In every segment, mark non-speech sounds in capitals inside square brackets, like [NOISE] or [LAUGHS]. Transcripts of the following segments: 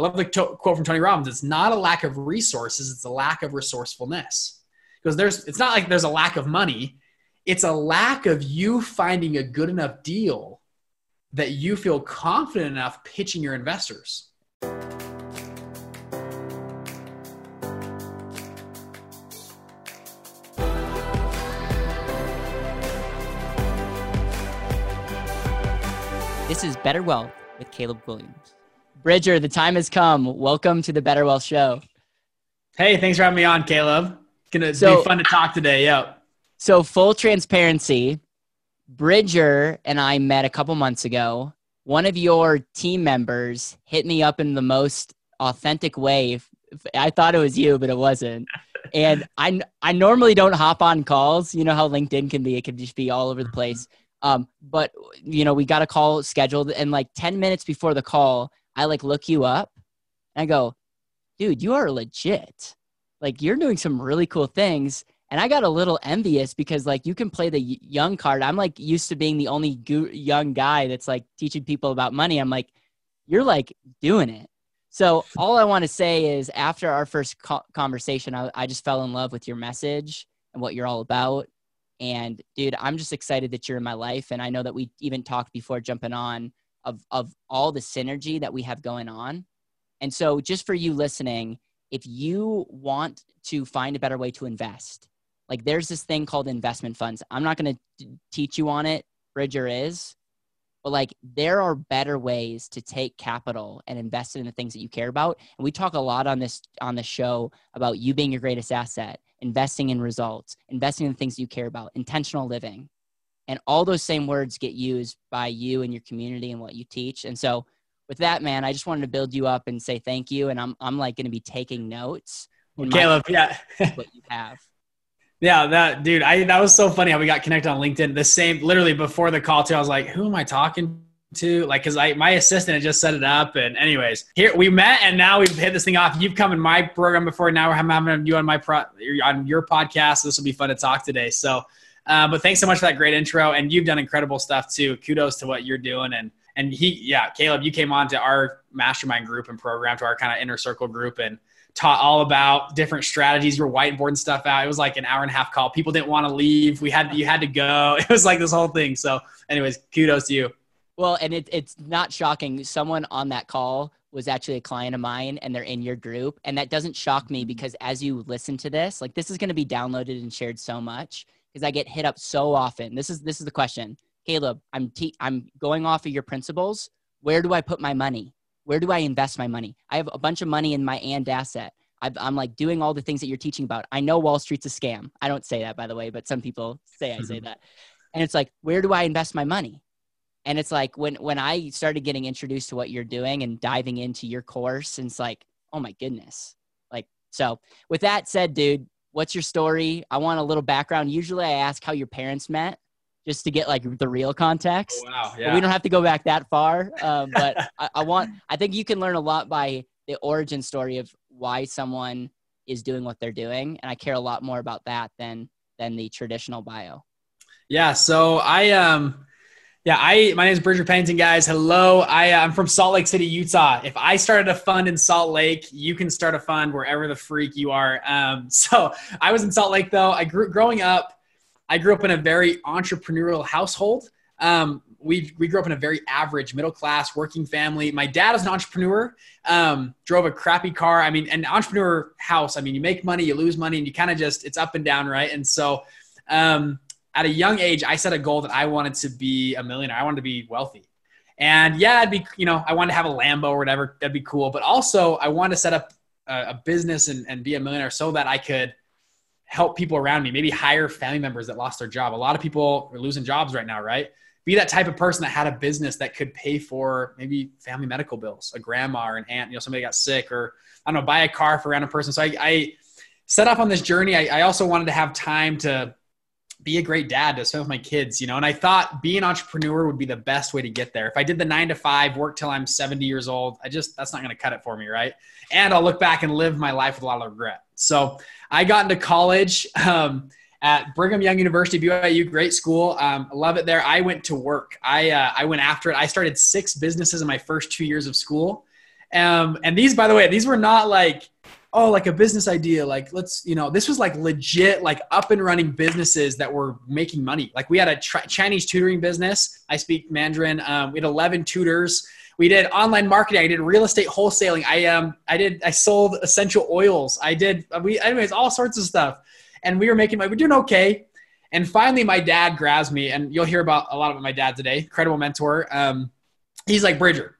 I love the to- quote from Tony Robbins. It's not a lack of resources; it's a lack of resourcefulness. Because there's, it's not like there's a lack of money; it's a lack of you finding a good enough deal that you feel confident enough pitching your investors. This is Better Wealth with Caleb Williams. Bridger, the time has come. Welcome to the Better Wealth Show. Hey, thanks for having me on, Caleb. It's Gonna so, be fun to talk today. Yep. So, full transparency, Bridger and I met a couple months ago. One of your team members hit me up in the most authentic way. I thought it was you, but it wasn't. And [LAUGHS] I, I normally don't hop on calls. You know how LinkedIn can be, it can just be all over the place. Um, but you know, we got a call scheduled, and like 10 minutes before the call, I like look you up and I go, dude, you are legit. Like you're doing some really cool things. And I got a little envious because like you can play the young card. I'm like used to being the only go- young guy that's like teaching people about money. I'm like, you're like doing it. So all I want to say is after our first co- conversation, I, I just fell in love with your message and what you're all about. And dude, I'm just excited that you're in my life. And I know that we even talked before jumping on of, of all the synergy that we have going on. And so, just for you listening, if you want to find a better way to invest, like there's this thing called investment funds. I'm not going to teach you on it, Bridger is, but like there are better ways to take capital and invest it in the things that you care about. And we talk a lot on this on the show about you being your greatest asset investing in results, investing in things you care about, intentional living. And all those same words get used by you and your community and what you teach. And so, with that, man, I just wanted to build you up and say thank you. And I'm, I'm like going to be taking notes. Caleb, yeah. [LAUGHS] what you have. Yeah, that dude, I that was so funny how we got connected on LinkedIn. The same, literally before the call too. I was like, "Who am I talking to like because i my assistant had just set it up and anyways here we met and now we've hit this thing off you've come in my program before now we're having you on my pro on your podcast this will be fun to talk today so uh, but thanks so much for that great intro and you've done incredible stuff too kudos to what you're doing and and he yeah caleb you came on to our mastermind group and program to our kind of inner circle group and taught all about different strategies. Were whiteboarding stuff out. It was like an hour and a half call. People didn't want to leave. We had you had to go. [LAUGHS] It was like this whole thing. So, anyways, kudos to you. Well, and it, it's not shocking. Someone on that call was actually a client of mine and they're in your group. And that doesn't shock me mm-hmm. because as you listen to this, like this is going to be downloaded and shared so much because I get hit up so often. This is, this is the question. Caleb, I'm, te- I'm going off of your principles. Where do I put my money? Where do I invest my money? I have a bunch of money in my and asset. i am like doing all the things that you're teaching about. I know Wall Street's a scam. I don't say that, by the way, but some people say I say [LAUGHS] that. And it's like, where do I invest my money? and it's like when when i started getting introduced to what you're doing and diving into your course and it's like oh my goodness like so with that said dude what's your story? I want a little background. Usually i ask how your parents met just to get like the real context. Oh, wow. Yeah. But we don't have to go back that far um, [LAUGHS] but I, I want i think you can learn a lot by the origin story of why someone is doing what they're doing and i care a lot more about that than than the traditional bio. Yeah so i um yeah, I my name is Bridger Pennington, guys. Hello, I uh, I'm from Salt Lake City, Utah. If I started a fund in Salt Lake, you can start a fund wherever the freak you are. Um, [LAUGHS] so I was in Salt Lake though. I grew growing up. I grew up in a very entrepreneurial household. Um, we we grew up in a very average middle class working family. My dad is an entrepreneur. Um, drove a crappy car. I mean, an entrepreneur house. I mean, you make money, you lose money, and you kind of just it's up and down, right? And so. Um, at a young age, I set a goal that I wanted to be a millionaire. I wanted to be wealthy. And yeah, I'd be, you know, I wanted to have a Lambo or whatever. That'd be cool. But also, I wanted to set up a, a business and, and be a millionaire so that I could help people around me, maybe hire family members that lost their job. A lot of people are losing jobs right now, right? Be that type of person that had a business that could pay for maybe family medical bills, a grandma or an aunt, you know, somebody got sick or I don't know, buy a car for a random person. So I, I set off on this journey. I, I also wanted to have time to be a great dad to spend with my kids, you know. And I thought being an entrepreneur would be the best way to get there. If I did the nine to five, work till I'm 70 years old, I just that's not going to cut it for me, right? And I'll look back and live my life with a lot of regret. So I got into college um, at Brigham Young University, BYU, great school. Um, love it there. I went to work. I uh, I went after it. I started six businesses in my first two years of school. Um, and these, by the way, these were not like, oh, like a business idea. Like, let's, you know, this was like legit, like up and running businesses that were making money. Like, we had a Chinese tutoring business. I speak Mandarin. Um, we had 11 tutors. We did online marketing. I did real estate wholesaling. I um, I did, I sold essential oils. I did, we, anyways, all sorts of stuff. And we were making, like, we're doing okay. And finally, my dad grabs me, and you'll hear about a lot about my dad today. Credible mentor. Um, he's like, Bridger,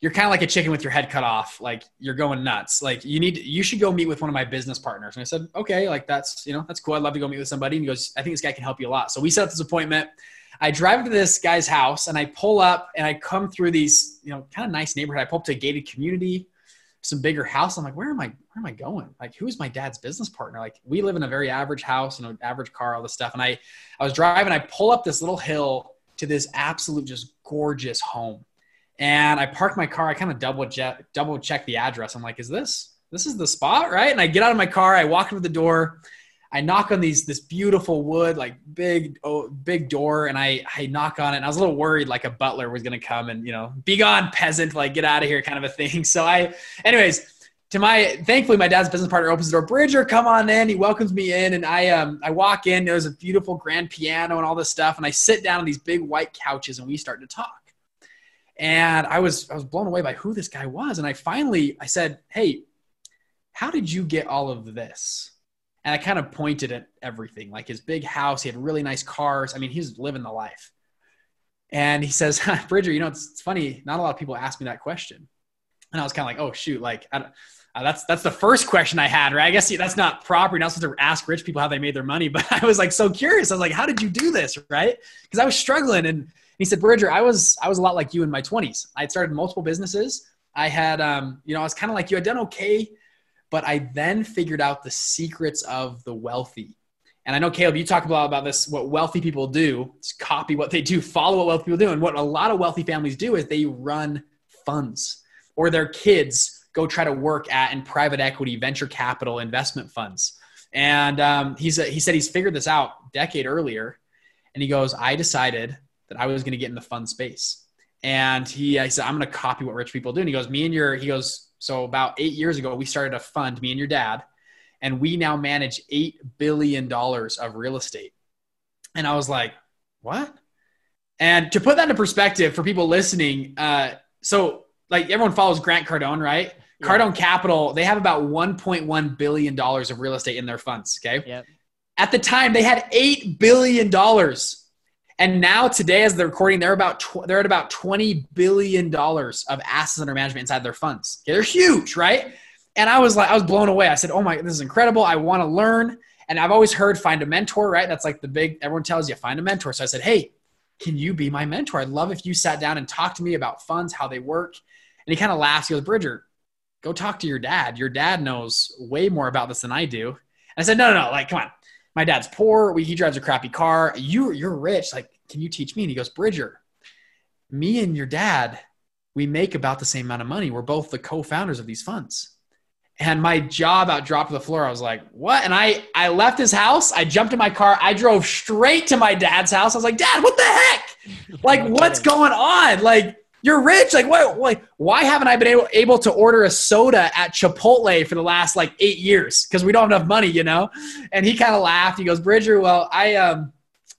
you're kind of like a chicken with your head cut off. Like you're going nuts. Like you need, you should go meet with one of my business partners. And I said, okay, like that's, you know, that's cool. I'd love to go meet with somebody. And he goes, I think this guy can help you a lot. So we set up this appointment. I drive to this guy's house and I pull up and I come through these, you know, kind of nice neighborhood. I pull up to a gated community, some bigger house. I'm like, where am I, where am I going? Like, who's my dad's business partner? Like we live in a very average house and an average car, all this stuff. And I, I was driving, I pull up this little hill to this absolute, just gorgeous home and I park my car. I kind of double check, double check the address. I'm like, is this this is the spot, right? And I get out of my car. I walk into the door. I knock on these this beautiful wood, like big oh, big door, and I I knock on it. And I was a little worried, like a butler was gonna come and you know, be gone, peasant, like get out of here, kind of a thing. [LAUGHS] So I, anyways. To my thankfully, my dad's business partner opens the door. Bridger, come on in. He welcomes me in, and I um I walk in. There's a beautiful grand piano and all this stuff, and I sit down on these big white couches, and we start to talk and I was I was blown away by who this guy was. And I finally I said, "Hey, how did you get all of this?" And I kind of pointed at everything, like his big house. He had really nice cars. I mean, he was living the life. And he says, [LAUGHS] "Bridger, you know, it's, it's funny. Not a lot of people ask me that question." And I was kind of like, "Oh shoot!" Like uh, that's that's the first question I had, right? I guess that's not proper. You're not supposed to ask rich people how they made their money, [LAUGHS] but I was like so curious. I was like, "How did you do this?" Right? Because I was struggling and he said, Bridger, I was I was a lot like you in my 20s. I had started multiple businesses. I had, um, you know, I was kind of like you. I'd done okay, but I then figured out the secrets of the wealthy. And I know Caleb, you talk a lot about this. What wealthy people do is copy what they do, [LAUGHS] follow what wealthy people do. And what a lot of wealthy families do is they run funds, or their kids go try to work at in private equity, venture capital, investment funds. And um, he's he said he's figured this out decade earlier, and he goes, I decided that I was going to get in the fund space. And he, I said, I'm going to copy what rich people do. And he goes, me and your, he goes, so about eight years ago, we started a fund, me and your dad, and we now manage $8 billion of real estate. And I was like, what? And to put that into perspective for people listening, uh, so like everyone follows Grant Cardone, right? Yeah. Cardone Capital, they have about $1.1 billion of real estate in their funds. Okay. Yep. At the time, they had $8 billion and now today, as they're recording, they're about tw- they're at about twenty billion dollars of assets under management inside their funds. Okay, they're huge, right? And I was like, I was blown away. I said, "Oh my, this is incredible! I want to learn." And I've always heard find a mentor, right? That's like the big everyone tells you find a mentor. So I said, "Hey, can you be my mentor? I'd love if you sat down and talked to me about funds, how they work." And he kind of laughs. He goes, "Bridger, go talk to your dad. Your dad knows way more about this than I do." And I said, "No, no, no! Like, come on." My dad's poor. We, he drives a crappy car. You, you're rich. Like, can you teach me? And he goes, Bridger, me and your dad, we make about the same amount of money. We're both the co-founders of these funds. And my jaw about dropped to the floor. I was like, what? And I, I left his house. I jumped in my car. I drove straight to my dad's house. I was like, dad, what the heck? Like, [LAUGHS] what's going on? Like, you're rich. Like, why, like, why haven't I been able, able to order a soda at Chipotle for the last like eight years? Because we don't have enough money, you know? And he kind of laughed. He goes, Bridger, well, I, um,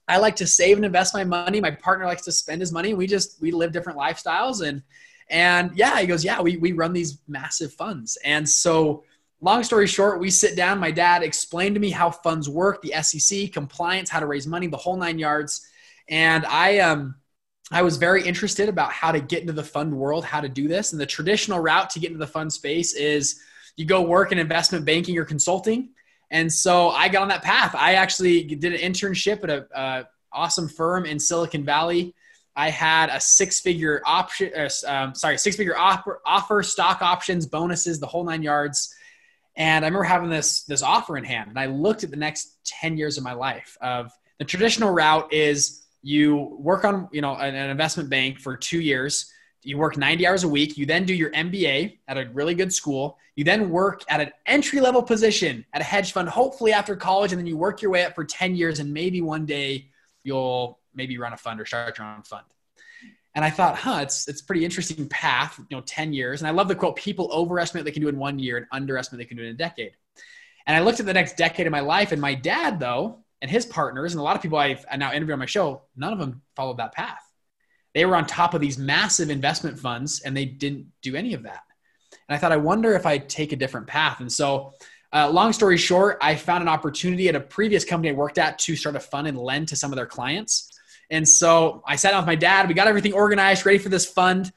I like to save and invest my money. My partner likes to spend his money. We just, we live different lifestyles. And, and yeah, he goes, yeah, we, we run these massive funds. And so, long story short, we sit down. My dad explained to me how funds work, the SEC, compliance, how to raise money, the whole nine yards. And I, um, I was very interested about how to get into the fund world, how to do this. And the traditional route to get into the fund space is you go work in investment banking or consulting. And so I got on that path. I actually did an internship at a awesome firm in Silicon Valley. I had a six-figure option, uh, um, sorry, six-figure offer, offer, stock options, bonuses, the whole nine yards. And I remember having this this offer in hand, and I looked at the next ten years of my life. Of the traditional route is you work on you know an, investment bank for two years you work 90 hours a week you then do your mba at a really good school you then work at an entry level position at a hedge fund hopefully after college and then you work your way up for 10 years and maybe one day you'll maybe run a fund or start your own fund And I thought, huh, it's it's pretty interesting path, you know, 10 years. And I love the quote, people overestimate they can do in one year and underestimate they can do in a decade. And I looked at the next decade of my life, and my dad, though, and his partners, and a lot of people I've now interviewed on my show, none of them followed that path. They were on top of these massive investment funds and they didn't do any of that. And I thought, I wonder if I take a different path. And so, uh, long story short, I found an opportunity at a previous company I worked at to start a fund and lend to some of their clients. And so I sat down with my dad. We got everything organized, ready for this fund.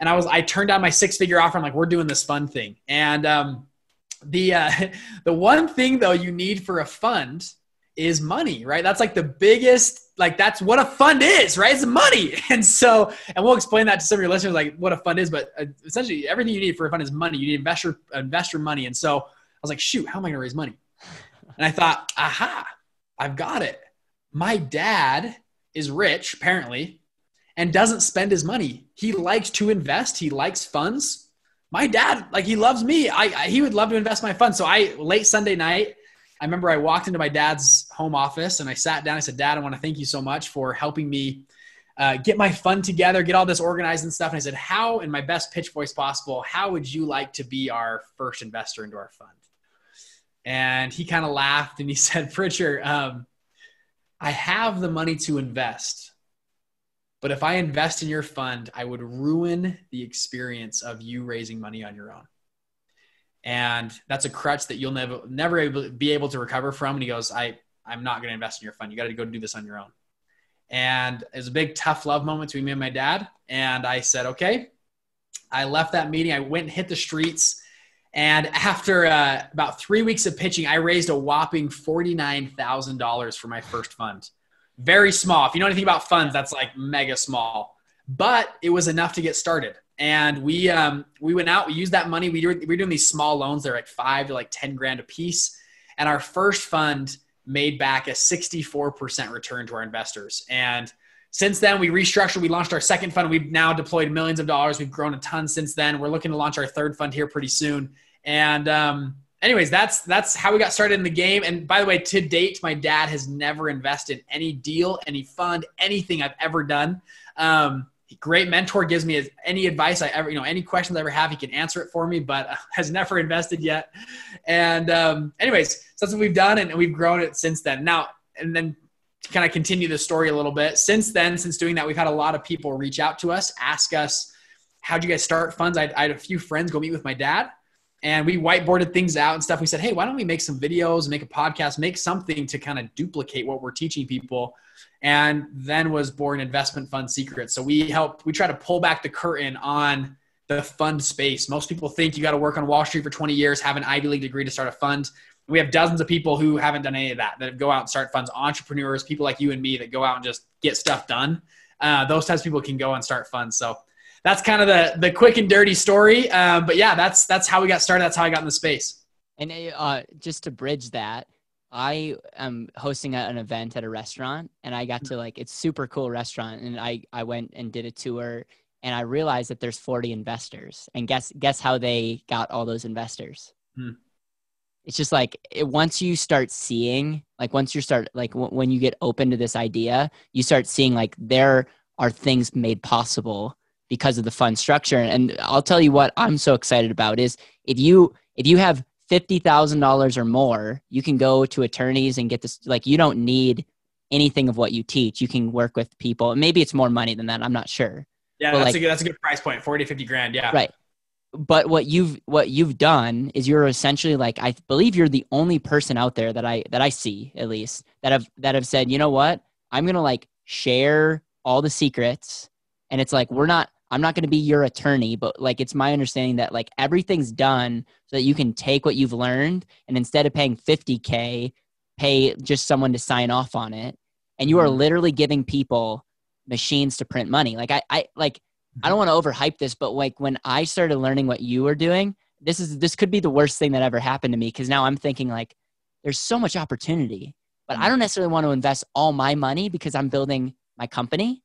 And I was I turned down my six figure offer. I'm like, we're doing this fund thing. And um, the uh, [LAUGHS] the one thing though you need for a fund is money, right? That's like the biggest, like that's what a fund is, right? It's money. [LAUGHS] And so, and we'll explain that to some of your listeners, like what a fund is, but uh, essentially everything you need for a fund is money. You need investor, investor money. And so I was like, shoot, how am I going to raise money? [LAUGHS] And I thought, aha, I've got it. My dad is rich, apparently, and doesn't spend his money. He likes to invest. He likes funds. My dad, like he loves me. I, I he would love to invest my funds. So I late Sunday night, I remember I walked into my dad's home office and I sat down. I said, Dad, I want to thank you so much for helping me uh, get my fund together, get all this organized and stuff. And I said, How, in my best pitch voice possible, how would you like to be our first investor into our fund? And he kind of laughed and he [LAUGHS] said, Bridger, um, I have the money to invest. But if I invest in your fund, I would ruin the experience of you raising money on your own and that's a crutch that you'll never never able, be able to recover from. And he goes, I I'm not going to invest in your fund. You got to go do this on your own. And it was a big tough love moment between me and my dad. And I said, okay. I left that meeting. I went and hit the streets. And after uh, about three weeks of pitching, I raised a whopping $49,000 for my first fund. Very small. If you know anything about funds, that's like mega small. But it was enough to get started and we um, we went out. We used that money. We were, we were doing these small loans. They're like five to like ten grand a piece. And our first fund made back a 64% return to our investors. And since then, we restructured. We launched our second fund. We've now deployed millions of dollars. We've grown a ton since then. We're looking to launch our third fund here pretty soon. And um, anyways, that's that's how we got started in the game. And by the way, to date, my dad has never invested any deal, any fund, anything I've ever done. Um, great mentor gives me any advice I ever, you know, any questions I ever have, he can answer it for me, but [LAUGHS] has never invested yet. And um, anyways, so that's what we've done, and we've grown it since then. Now, and then to kind of continue the story a little bit. Since then, since doing that, we've had a lot of people reach out to us, ask us, "How'd you guys start funds?" I, I had a few friends go meet with my dad, and we whiteboarded things out and stuff. We said, "Hey, why don't we make some videos, make a podcast, make something to kind of duplicate what we're teaching people?" And then was born Investment Fund Secrets. So we help, we try to pull back the curtain on the fund space. Most people think you got to work on Wall Street for 20 years, have an Ivy League degree to start a fund. We have dozens of people who haven't done any of that, that go out and start funds, entrepreneurs, people like you and me that go out and just get stuff done. Uh, those types of people can go and start funds. So that's kind of the the quick and dirty story. Um, but yeah, that's that's how we got started. That's how I got in the space. And uh, just to bridge that, I am hosting an event at a restaurant and I got to like it's super cool restaurant and I I went and did a tour and I realized that there's 40 investors and guess guess how they got all those investors. Hmm. It's just like it, once you start seeing like once you start like w- when you get open to this idea, you start seeing like there are things made possible because of the fund structure and I'll tell you what I'm so excited about is if you if you have $50,000 or more, you can go to attorneys and get this. Like, you don't need anything of what you teach. You can work with people. Maybe it's more money than that. I'm not sure. Yeah, that's, like, a good, that's a good price point 40, 50 grand. Yeah. Right. But what you've what you've done is you're essentially like I believe you're the only person out there that I that I see at least that have that have said, you know what? I'm gonna like share all the secrets. And it's like we're not I'm not going to be your attorney, but like it's my understanding that like everything's done so that you can take what you've learned and instead of paying 50k, pay just someone to sign off on it. And you are mm-hmm. literally giving people machines to print money. Like I, I like I don't want to overhype this, but like when I started learning what you were doing, this is this could be the worst thing that ever happened to me because now I'm thinking like there's so much opportunity, but I don't mm-hmm. necessarily want to invest all my money because I'm building my company.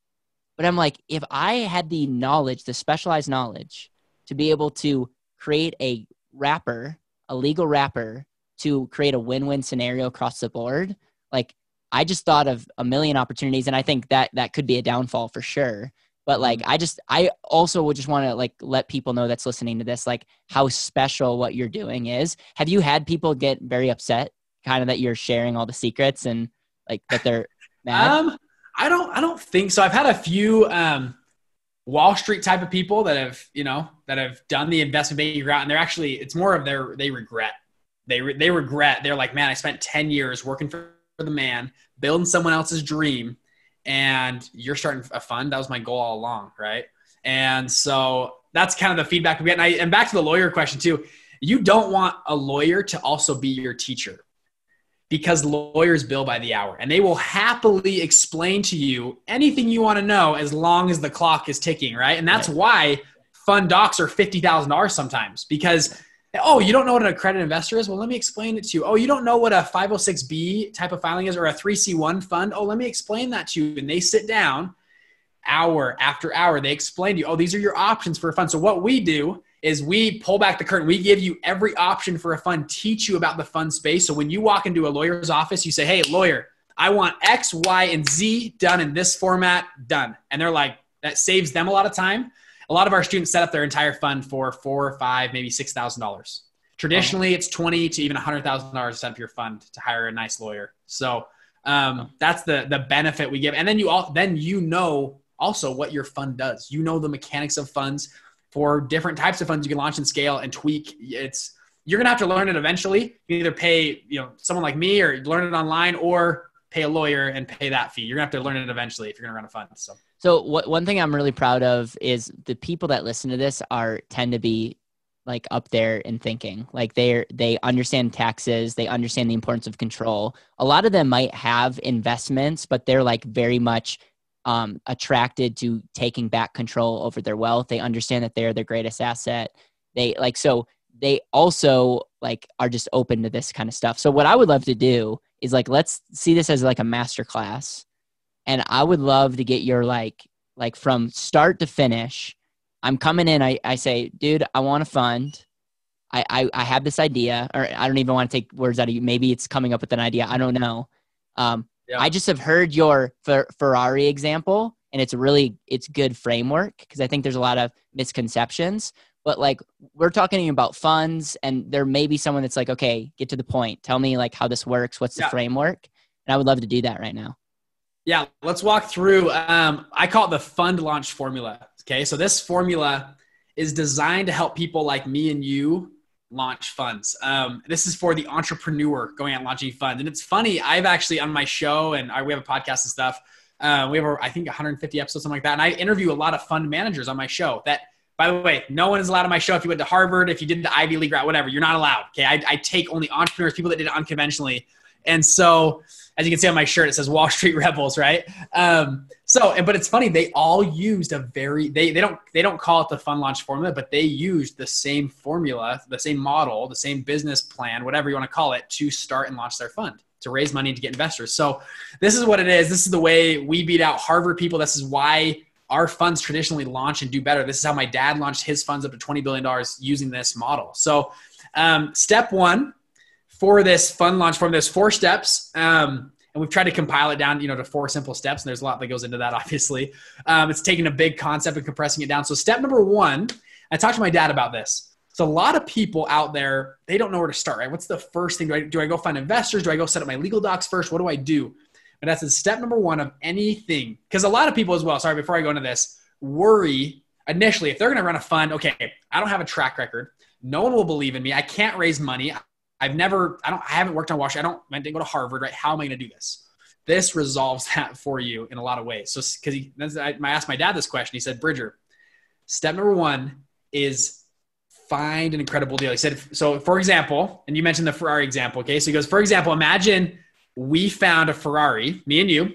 But I'm like, if I had the knowledge, the specialized knowledge to be able to create a wrapper, a legal wrapper to create a win win scenario across the board, like I just thought of a million opportunities. And I think that that could be a downfall for sure. But like, I just, I also would just want to like let people know that's listening to this, like how special what you're doing is. Have you had people get very upset, kind of that you're sharing all the secrets and like that they're mad? Um, I don't, I don't think so. I've had a few um, Wall Street type of people that have, you know, that have done the investment banking route, and they're actually, it's more of their, they regret. They re- they regret. They're like, man, I spent ten years working for the man, building someone else's dream, and you're starting a fund. That was my goal all along, right? And so that's kind of the feedback we get. And, I, and back to the lawyer question too. You don't want a lawyer to also be your teacher because lawyers bill by the hour and they will happily explain to you anything you want to know as long as the clock is ticking, right? And that's why fund docs are $50,000 sometimes because oh, you don't know what an accredited investor is? Well, let me explain it to you. Oh, you don't know what a 506B type of filing is or a 3C1 fund? Oh, let me explain that to you. And they sit down hour after hour. They explain to you, oh, these are your options for a fund. So what we do is we pull back the curtain. We give you every option for a fund, teach you about the fund space. So when you walk into a lawyer's office, you say, hey, lawyer, I want X, Y, and Z done in this format, done. And they're like, that saves them a lot of time. A lot of our students set up their entire fund for four, or five, maybe six thousand dollars. Traditionally, it's twenty to even a hundred thousand dollars to set up your fund to hire a nice lawyer. So um, that's the the benefit we give, and then you all then you know also what your fund does. You know the mechanics of funds for different types of funds you can launch and scale and tweak. It's you're gonna have to learn it eventually. You either pay you know someone like me or learn it online or pay a lawyer and pay that fee. You're gonna have to learn it eventually if you're gonna run a fund. So. So what, one thing I'm really proud of is the people that listen to this are tend to be like up there in thinking. Like they're they understand taxes, they understand the importance of control. A lot of them might have investments, but they're like very much um, attracted to taking back control over their wealth. They understand that they're their greatest asset. They like so they also like are just open to this kind of stuff. So what I would love to do is like let's see this as like a master class and I would love to get your like like from start to finish. I'm coming in. I, I say, dude, I want to fund. I, I, I have this idea, or I don't even want to take words out of you. Maybe it's coming up with an idea. I don't know. Um, yeah. I just have heard your Fer- Ferrari example, and it's really it's good framework because I think there's a lot of misconceptions. But like we're talking about funds, and there may be someone that's like, okay, get to the point. Tell me like how this works. What's the yeah. framework? And I would love to do that right now. Yeah, let's walk through. Um, I call it the fund launch formula. Okay, so this formula is designed to help people like me and you launch funds. Um, this is for the entrepreneur going out launching funds. And it's funny, I've actually on my show and I, we have a podcast and stuff. Uh, we have, I think, 150 episodes, something like that. And I interview a lot of fund managers on my show that, by the way, no one is allowed on my show. If you went to Harvard, if you did the Ivy League route, whatever, you're not allowed. Okay. I, I take only entrepreneurs, people that did it unconventionally. And so as you can see on my shirt, it says Wall Street Rebels, right? Um, so, but it's funny, they all used a very they they don't they don't call it the fund launch formula, but they used the same formula, the same model, the same business plan, whatever you want to call it, to start and launch their fund to raise money to get investors. So this is what it is. This is the way we beat out Harvard people. This is why our funds traditionally launch and do better. This is how my dad launched his funds up to $20 billion using this model. So um, step one for this fund launch form, there's four steps. Um, and we've tried to compile it down, you know, to four simple steps. And there's a lot that goes into that, [LAUGHS] obviously. Um, it's taking a big concept and compressing it down. So step number one, I talked to my dad about this. So a lot of people out there, they don't know where to start, right? What's the first thing? Do I, do I go find investors? Do I go set up my legal docs first? What do I do? And that's the step number one of anything. Because a lot of people as well, sorry, before I go into this, worry initially if they're going to run a fund, okay, I don't have a track record. No one will believe in me. I can't raise money. I've never, I don't, I haven't worked on Washington. I don't, I didn't go to Harvard, right? How am I going to do this? This resolves [LAUGHS] that for you in a lot of ways. So, because he, I asked my dad this question. He said, Bridger, step number one is find an incredible deal. He said, so for example, and you mentioned the Ferrari example. Okay. So he goes, for example, imagine we found a Ferrari, me and you,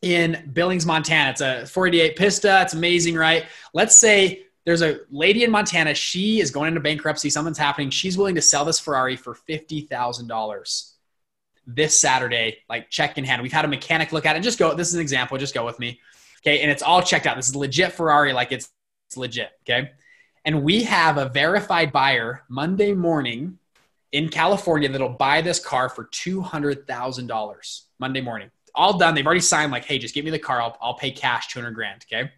in Billings, Montana. It's a 488 Pista. It's amazing, right? Let's say there's a lady in Montana. She is going into bankruptcy. Something's happening. She's willing to sell this Ferrari for fifty thousand dollars this Saturday, like check in hand. We've had a mechanic look at it. Just go. This is an example. Just go with me. Okay, and it's all checked out. This is legit Ferrari. Like it's, it's legit. Okay, and we have a verified buyer Monday morning in California that'll buy this car for two hundred thousand dollars Monday morning. All done. They've already signed. Like, hey, just give me the car. I'll, I'll pay cash two hundred grand. Okay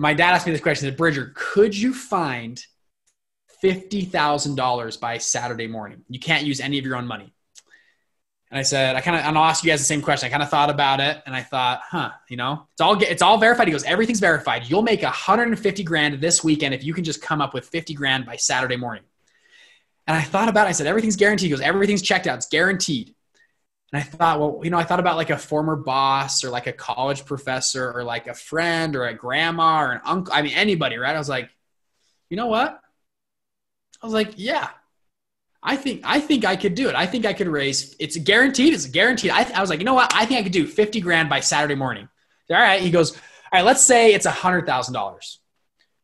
my dad asked me this question: said, Bridger, could you find fifty thousand dollars by Saturday morning? You can't use any of your own money. And I said, I kind of, and I'll ask you guys the same question. I kind of thought about it, and I thought, huh, you know, it's all it's all verified. He goes, everything's verified. You'll make 150 grand this weekend if you can just come up with 50 grand by Saturday morning. And I thought about it. I said, everything's guaranteed. He goes, everything's checked out. It's guaranteed. And I thought, well, you know, I thought about like a former boss or like a college professor or like a friend or a grandma or an uncle. I mean, anybody, right? I was like, you know what? I was like, yeah, I think I think I could do it. I think I could raise. It's guaranteed. It's guaranteed. I, I was like, you know what? I think I could do fifty grand by Saturday morning. All right. He goes, all right. Let's say it's a hundred thousand dollars.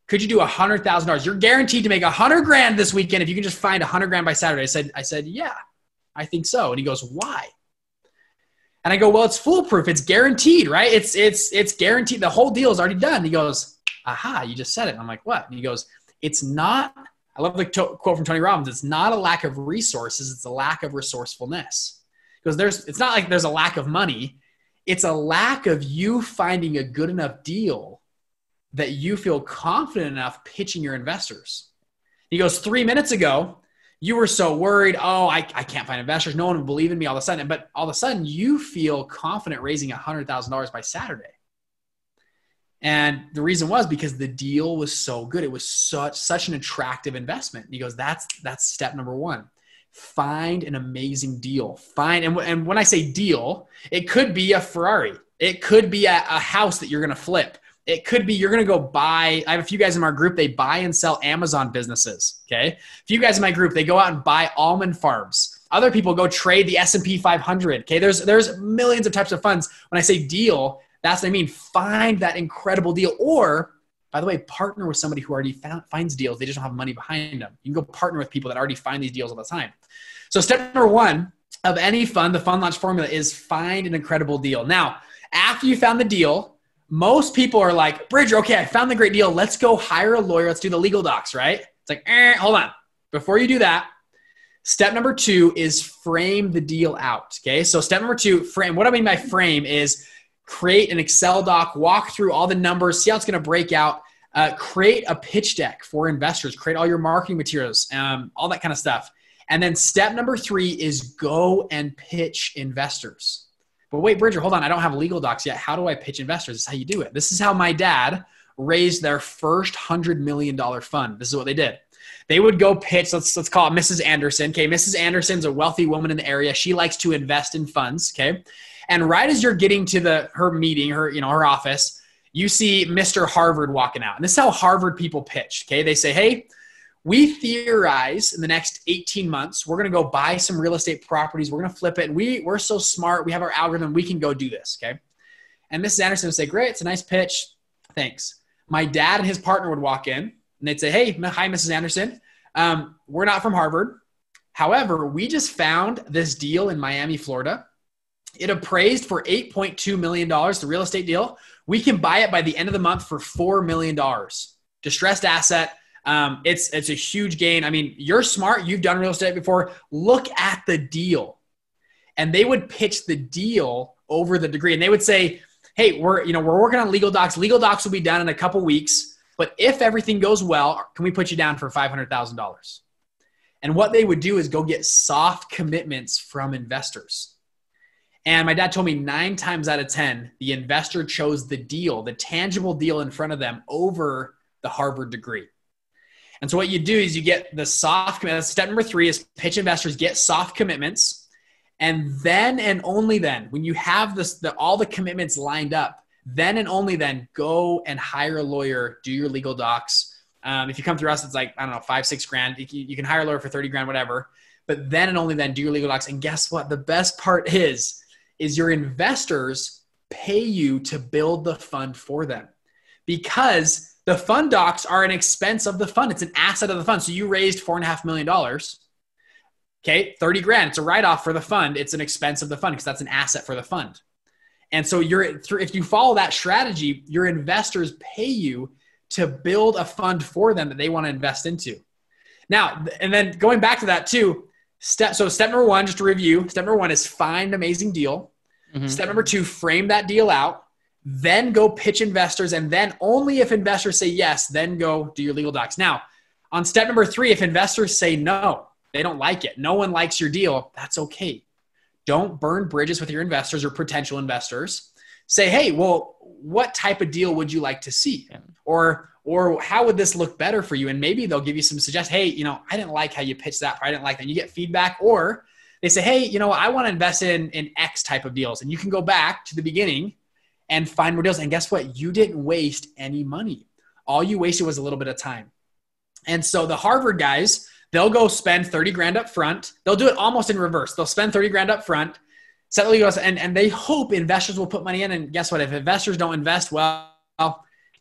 Could you do a hundred thousand dollars? You're guaranteed to make a hundred grand this weekend if you can just find a hundred grand by Saturday. I said, I said, yeah, I think so. And he goes, why? And I go, well, it's foolproof. It's guaranteed, right? It's it's it's guaranteed. The whole deal is already done. he goes, aha, you just said it. And I'm like, what? And he goes, it's not I love the to- quote from Tony Robbins. It's not a lack of resources; it's a lack of resourcefulness. Because there's, it's not like there's a lack of money. It's a lack of you finding a good enough deal that you feel confident enough pitching your investors. He goes, three minutes ago, you were so worried. Oh, I, I can't find investors. No one will believe in me all of a sudden. But all of a sudden, you feel confident raising $100,000 by Saturday. And the reason was because the deal was so good. It was such such an attractive investment. He goes, that's that's step number one. Find an amazing deal. Find and, and when I say deal, it could be a Ferrari. It could be a, a house that you're gonna flip. It could be you're going to go buy. I have a few guys in my group. They buy and sell Amazon businesses. Okay, a few guys in my group. They go out and buy almond farms. Other people go trade the S and P 500. Okay, there's there's millions of types of funds. When I say deal, that's what I mean. Find that incredible deal. Or, by the way, partner with somebody who already found, finds deals. They just don't have money behind them. You can go partner with people that already find these deals all the time. So, step number one of any fund, the fund launch formula is find an incredible deal. Now, after you found the deal, most people are like, Bridger, okay, I found the great deal. Let's go hire a lawyer. Let's do the legal docs, right? It's like, eh, hold on. Before you do that, step number two is frame the deal out. Okay. So, step number two, frame. What I mean by frame is create an Excel doc, walk through all the numbers, see how it's going to break out. Uh, create a pitch deck for investors, create all your marketing materials, um, all that kind of stuff. And then step number three is go and pitch investors. But wait, Bridger, hold on. I don't have legal docs yet. How do I pitch investors? This is how you do it. This is how my dad raised their first $100 million fund. This is what they did. They would go pitch, let's, let's call it Mrs. Anderson. Okay. Mrs. Anderson's a wealthy woman in the area. She likes to invest in funds. Okay. And right as you're getting to the her meeting, her you know her office, you see Mr. Harvard walking out. And this is how Harvard people pitch. Okay, they say, "Hey, we theorize in the next 18 months we're going to go buy some real estate properties. We're going to flip it, and we we're so smart. We have our algorithm. We can go do this." Okay. And Mrs. Anderson would say, "Great, it's a nice pitch. Thanks." My dad and his partner would walk in, and they'd say, "Hey, hi, Mrs. Anderson. Um, we're not from Harvard. However, we just found this deal in Miami, Florida. It appraised for $8.2 million, the real estate deal. We can buy it by the end of the month for $4 million. Distressed asset. Um, it's, it's a huge gain. I mean, you're smart. You've done real estate before. Look at the deal. And they would pitch the deal over the degree. And they would say, hey, we're, you know, we're working on legal docs. Legal docs will be done in a couple weeks. But if everything goes well, can we put you down for $500,000? And what they would do is go get soft commitments from investors. And my dad told me nine times out of 10, the investor chose the deal, the tangible deal in front of them over the Harvard degree. And so what you do is you get the soft commitments. Step number three is pitch investors, get soft commitments. And then and only then, when you have this, the, all the commitments lined up, then and only then go and hire a lawyer, do your legal docs. Um, if you come through us, it's like, I don't know, five, six grand. You, you can hire a lawyer for 30 grand, whatever. But then and only then do your legal docs. And guess what? The best part is, is your investors pay you to build the fund for them because the fund docs are an expense of the fund. It's an asset of the fund. So you raised four and a half million dollars. Okay, 30 grand. It's a write-off for the fund. It's an expense of the fund because that's an asset for the fund. And so you're if you follow that strategy, your investors pay you to build a fund for them that they want to invest into. Now, and then going back to that too, Step so step number one, just to review, step number one is find an amazing deal. Mm-hmm. Step number two, frame that deal out. Then go pitch investors. And then only if investors say yes, then go do your legal docs. Now, on step number three, if investors say no, they don't like it, no one likes your deal, that's okay. Don't burn bridges with your investors or potential investors. Say, hey, well, what type of deal would you like to see? Yeah. Or or how would this look better for you? And maybe they'll give you some suggestions. Hey, you know, I didn't like how you pitched that. I didn't like that. You get feedback, or they say, hey, you know, I want to invest in in X type of deals, and you can go back to the beginning and find more deals. And guess what? You didn't waste any money. All you wasted was a little bit of time. And so the Harvard guys, they'll go spend 30 grand up front. They'll do it almost in reverse. They'll spend 30 grand up front, set legals, and, and they hope investors will put money in. And guess what? If investors don't invest, well,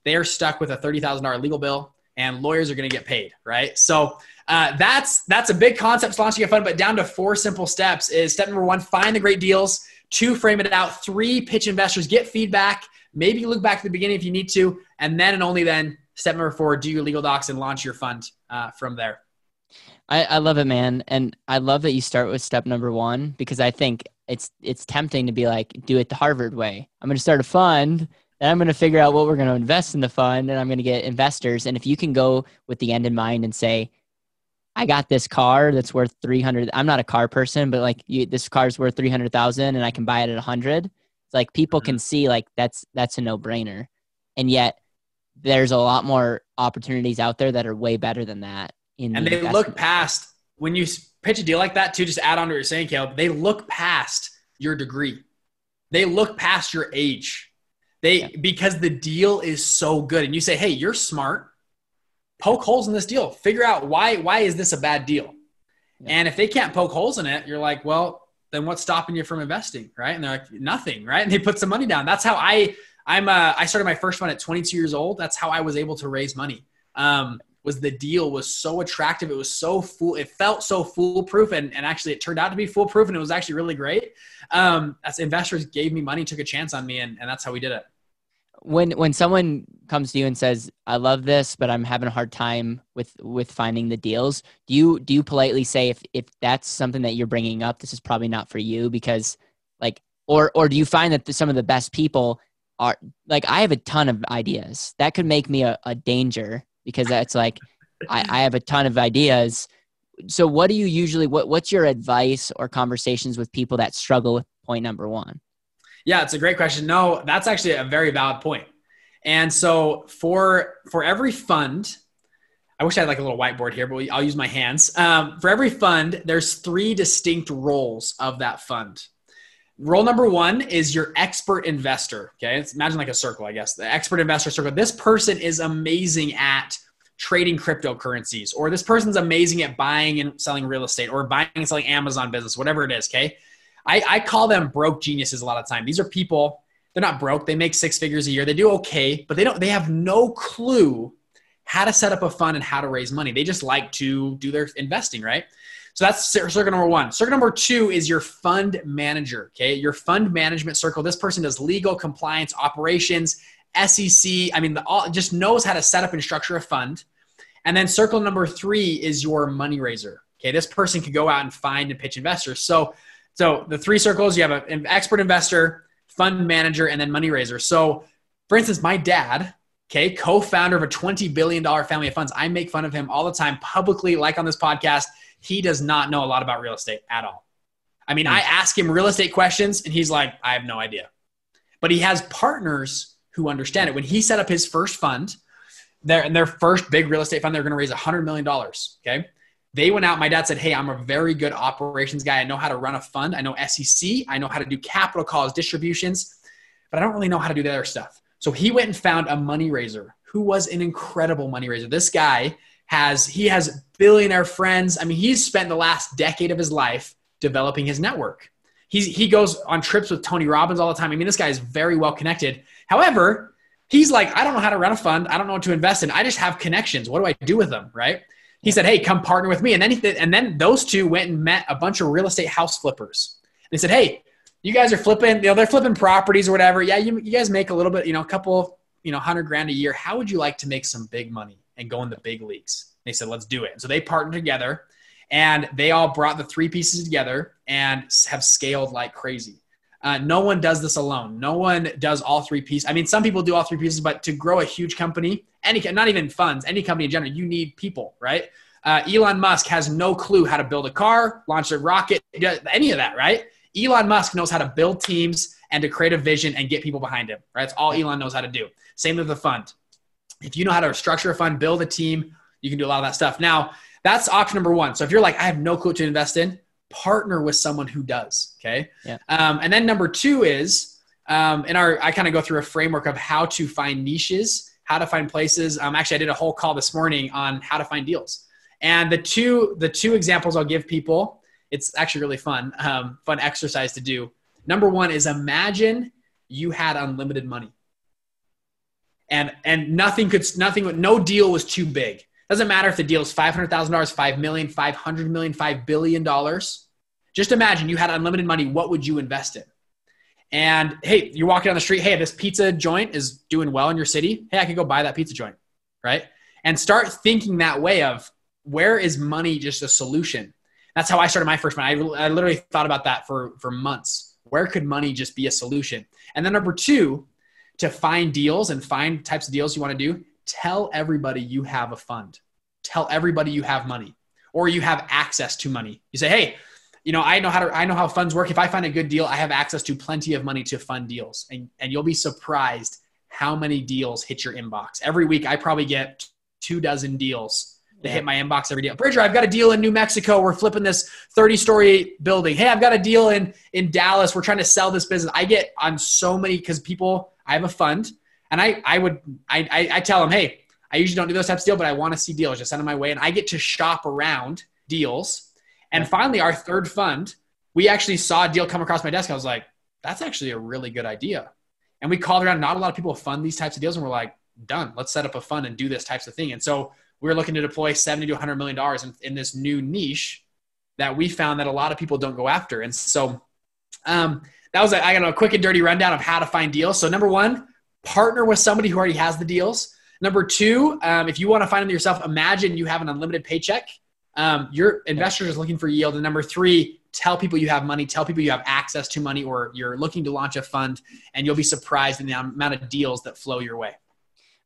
they are stuck with a $30,000 legal bill and lawyers are going to get paid, right? So uh, that's that's a big concept launching a fund, but down to four simple steps is step number one, find the great deals. Two, frame it out. Three, pitch investors, get feedback. Maybe look back to the beginning if you need to. And then and only then, step number four, do your legal docs and launch your fund uh, from there. I, I love it, man. And I love that you start with step number one because I think it's it's tempting to be like, do it the Harvard way. I'm going to start a fund and I'm going to figure out what we're going to invest in the fund and I'm going to get investors. And if you can go with the end in mind and say, I got this car that's worth 300. I'm not a car person, but like you, this car's worth 300,000 and I can buy it at 100. It's like people can mm-hmm. see like that's, that's a no brainer. And yet there's a lot more opportunities out there that are way better than that. In and the they look past when you pitch a deal like that too, just add on to what you're saying, Caleb, they look past your degree. They look past your age. They, yeah. because the deal is so good and you say, Hey, you're smart poke holes in this deal. Figure out why why is this a bad deal? Yeah. And if they can't poke holes in it, you're like, well, then what's stopping you from investing, right? And they're like, nothing, right? And they put some money down. That's how I I'm uh, I started my first fund at 22 years old. That's how I was able to raise money. Um, was the deal was so attractive. It was so fool. It felt so foolproof, and, and actually it turned out to be foolproof, and it was actually really great. Um, as investors gave me money, took a chance on me, and, and that's how we did it when when someone comes to you and says i love this but i'm having a hard time with with finding the deals do you do you politely say if if that's something that you're bringing up this is probably not for you because like or or do you find that the, some of the best people are like i have a ton of ideas. That could make me a, a danger because that's like I, I have a ton of ideas. So what do you usually what what's your advice or conversations with people that struggle with point number one yeah, it's a great question. No, that's actually a very valid point. And so for for every fund, I wish I had like a little whiteboard here, but I'll use my hands. Um, for every fund, there's three distinct roles of that fund. Role number one is your expert investor. Okay, it's, imagine like a circle, I guess. The expert investor circle. This person is amazing at trading cryptocurrencies, or this person's amazing at buying and selling real estate, or buying and selling Amazon business, whatever it is. Okay, I, I call them broke geniuses a lot of time. These are people, they're not broke. They make six figures a year. They do okay, but they don't, they have no clue how to set up a fund and how to raise money. They just like to do their investing, right? So that's circle number one. Circle number two is your fund manager. Okay. Your fund management circle. This person does legal, compliance, operations, SEC. I mean, the, all, just knows how to set up and structure a fund. And then circle number three is your money raiser. Okay. This person could go out and find and pitch investors. So so the three circles, you have an expert investor, fund manager, and then money raiser. So for instance, my dad, okay, co-founder of a $20 billion family of funds. I make fun of him all the time publicly, like on this podcast. He does not know a lot about real estate at all. I mean, I hmm. ask him real estate questions and he's like, I have no idea. But he has partners who understand it. When he set up his first fund, their, their first big real estate fund, they're going to raise $100 million. Okay. They went out. My dad said, Hey, I'm a very good operations guy. I know how to run a fund. I know SEC. I know how to do capital calls, distributions, but I don't really know how to do the other stuff. So he went and found a money raiser who was an incredible money raiser. This guy has, he has billionaire friends. I mean, he's spent the last decade of his life developing his network. He's, he goes on trips with Tony Robbins all the time. I mean, this guy is very well connected. However, he's like, I don't know how to run a fund. I don't know what to invest in. I just have connections. What do I do with them? Right he said, "Hey, come partner with me." And then he, and then those two went and met a bunch of real estate house flippers. They said, "Hey, you guys are flipping, you know, they're flipping properties or whatever. Yeah, you, you guys make a little bit, you know, a couple, you know, hundred grand a year. How would you like to make some big money and go in the big leagues?" They said, "Let's do it." And so they partnered together, and they all brought the three pieces together and have scaled like crazy. Uh, no one does this alone. No one does all three pieces. I mean, some people do all three pieces, but to grow a huge company, any not even funds, any company in general, you need people, right? Uh, Elon Musk has no clue how to build a car, launch a rocket, any of that, right? Elon Musk knows how to build teams and to create a vision and get people behind him, right? It's all Elon knows how to do. Same with the fund. If you know how to structure a fund, build a team, you can do a lot of that stuff. Now, that's option number one. So if you're like, I have no clue to invest in, partner with someone who does. Okay. Yeah. Um, and then number two is, um, in our, I kind of go through a framework of how to find niches, how to find places. Um, actually, I did a whole call this morning on how to find deals. And the two, the two examples I'll give people, it's actually really fun, um, fun exercise to do. Number one is imagine you had unlimited money and and nothing could nothing no deal was too big doesn't matter if the deal is $500000 5 million 500 million 5 billion dollars. Just imagine you had unlimited money what would you invest in? And hey you're walking down the street hey this pizza joint is doing well in your city. Hey i could go buy that pizza joint right? And start thinking that way of where is money just a solution? That's how i started my first one I, I literally thought about that for for months. Where could money just be a solution? And then number two to find deals and find types of deals you want to do, tell everybody you have a fund. Tell everybody you have money or you have access to money. You say, "Hey, you know, I know how to I know how funds work. If I find a good deal, I have access to plenty of money to fund deals." And and you'll be surprised how many deals hit your inbox. Every week I probably get two dozen deals that hit my inbox every day. Bridger, I've got a deal in New Mexico. We're flipping this 30 story building. Hey, I've got a deal in in Dallas. We're trying to sell this business. I get on so many because people I have a fund, and I I would I, I, I tell them, hey, I usually don't do those types of deals, but I want to see deals. Just send them my way, and I get to shop around deals. And finally, our third fund, we actually saw a deal come across my desk. I was like, that's actually a really good idea. And we called around. Not a lot of people fund these types of deals, and we're like, done. Let's set up a fund and do this types of thing. And so we're looking to deploy 70 to 100 million dollars in, in, this new niche that we found that a lot of people don't go after. And so um, that was a, I got a quick and dirty rundown of how to find deals. So number one, partner with somebody who already has the deals. Number two, um, if you want to find them yourself, imagine you have an unlimited paycheck. Um, your investors is looking for yield. And number three, tell people you have money, tell people you have access to money, or you're looking to launch a fund, and you'll be surprised in the amount of deals that flow your way.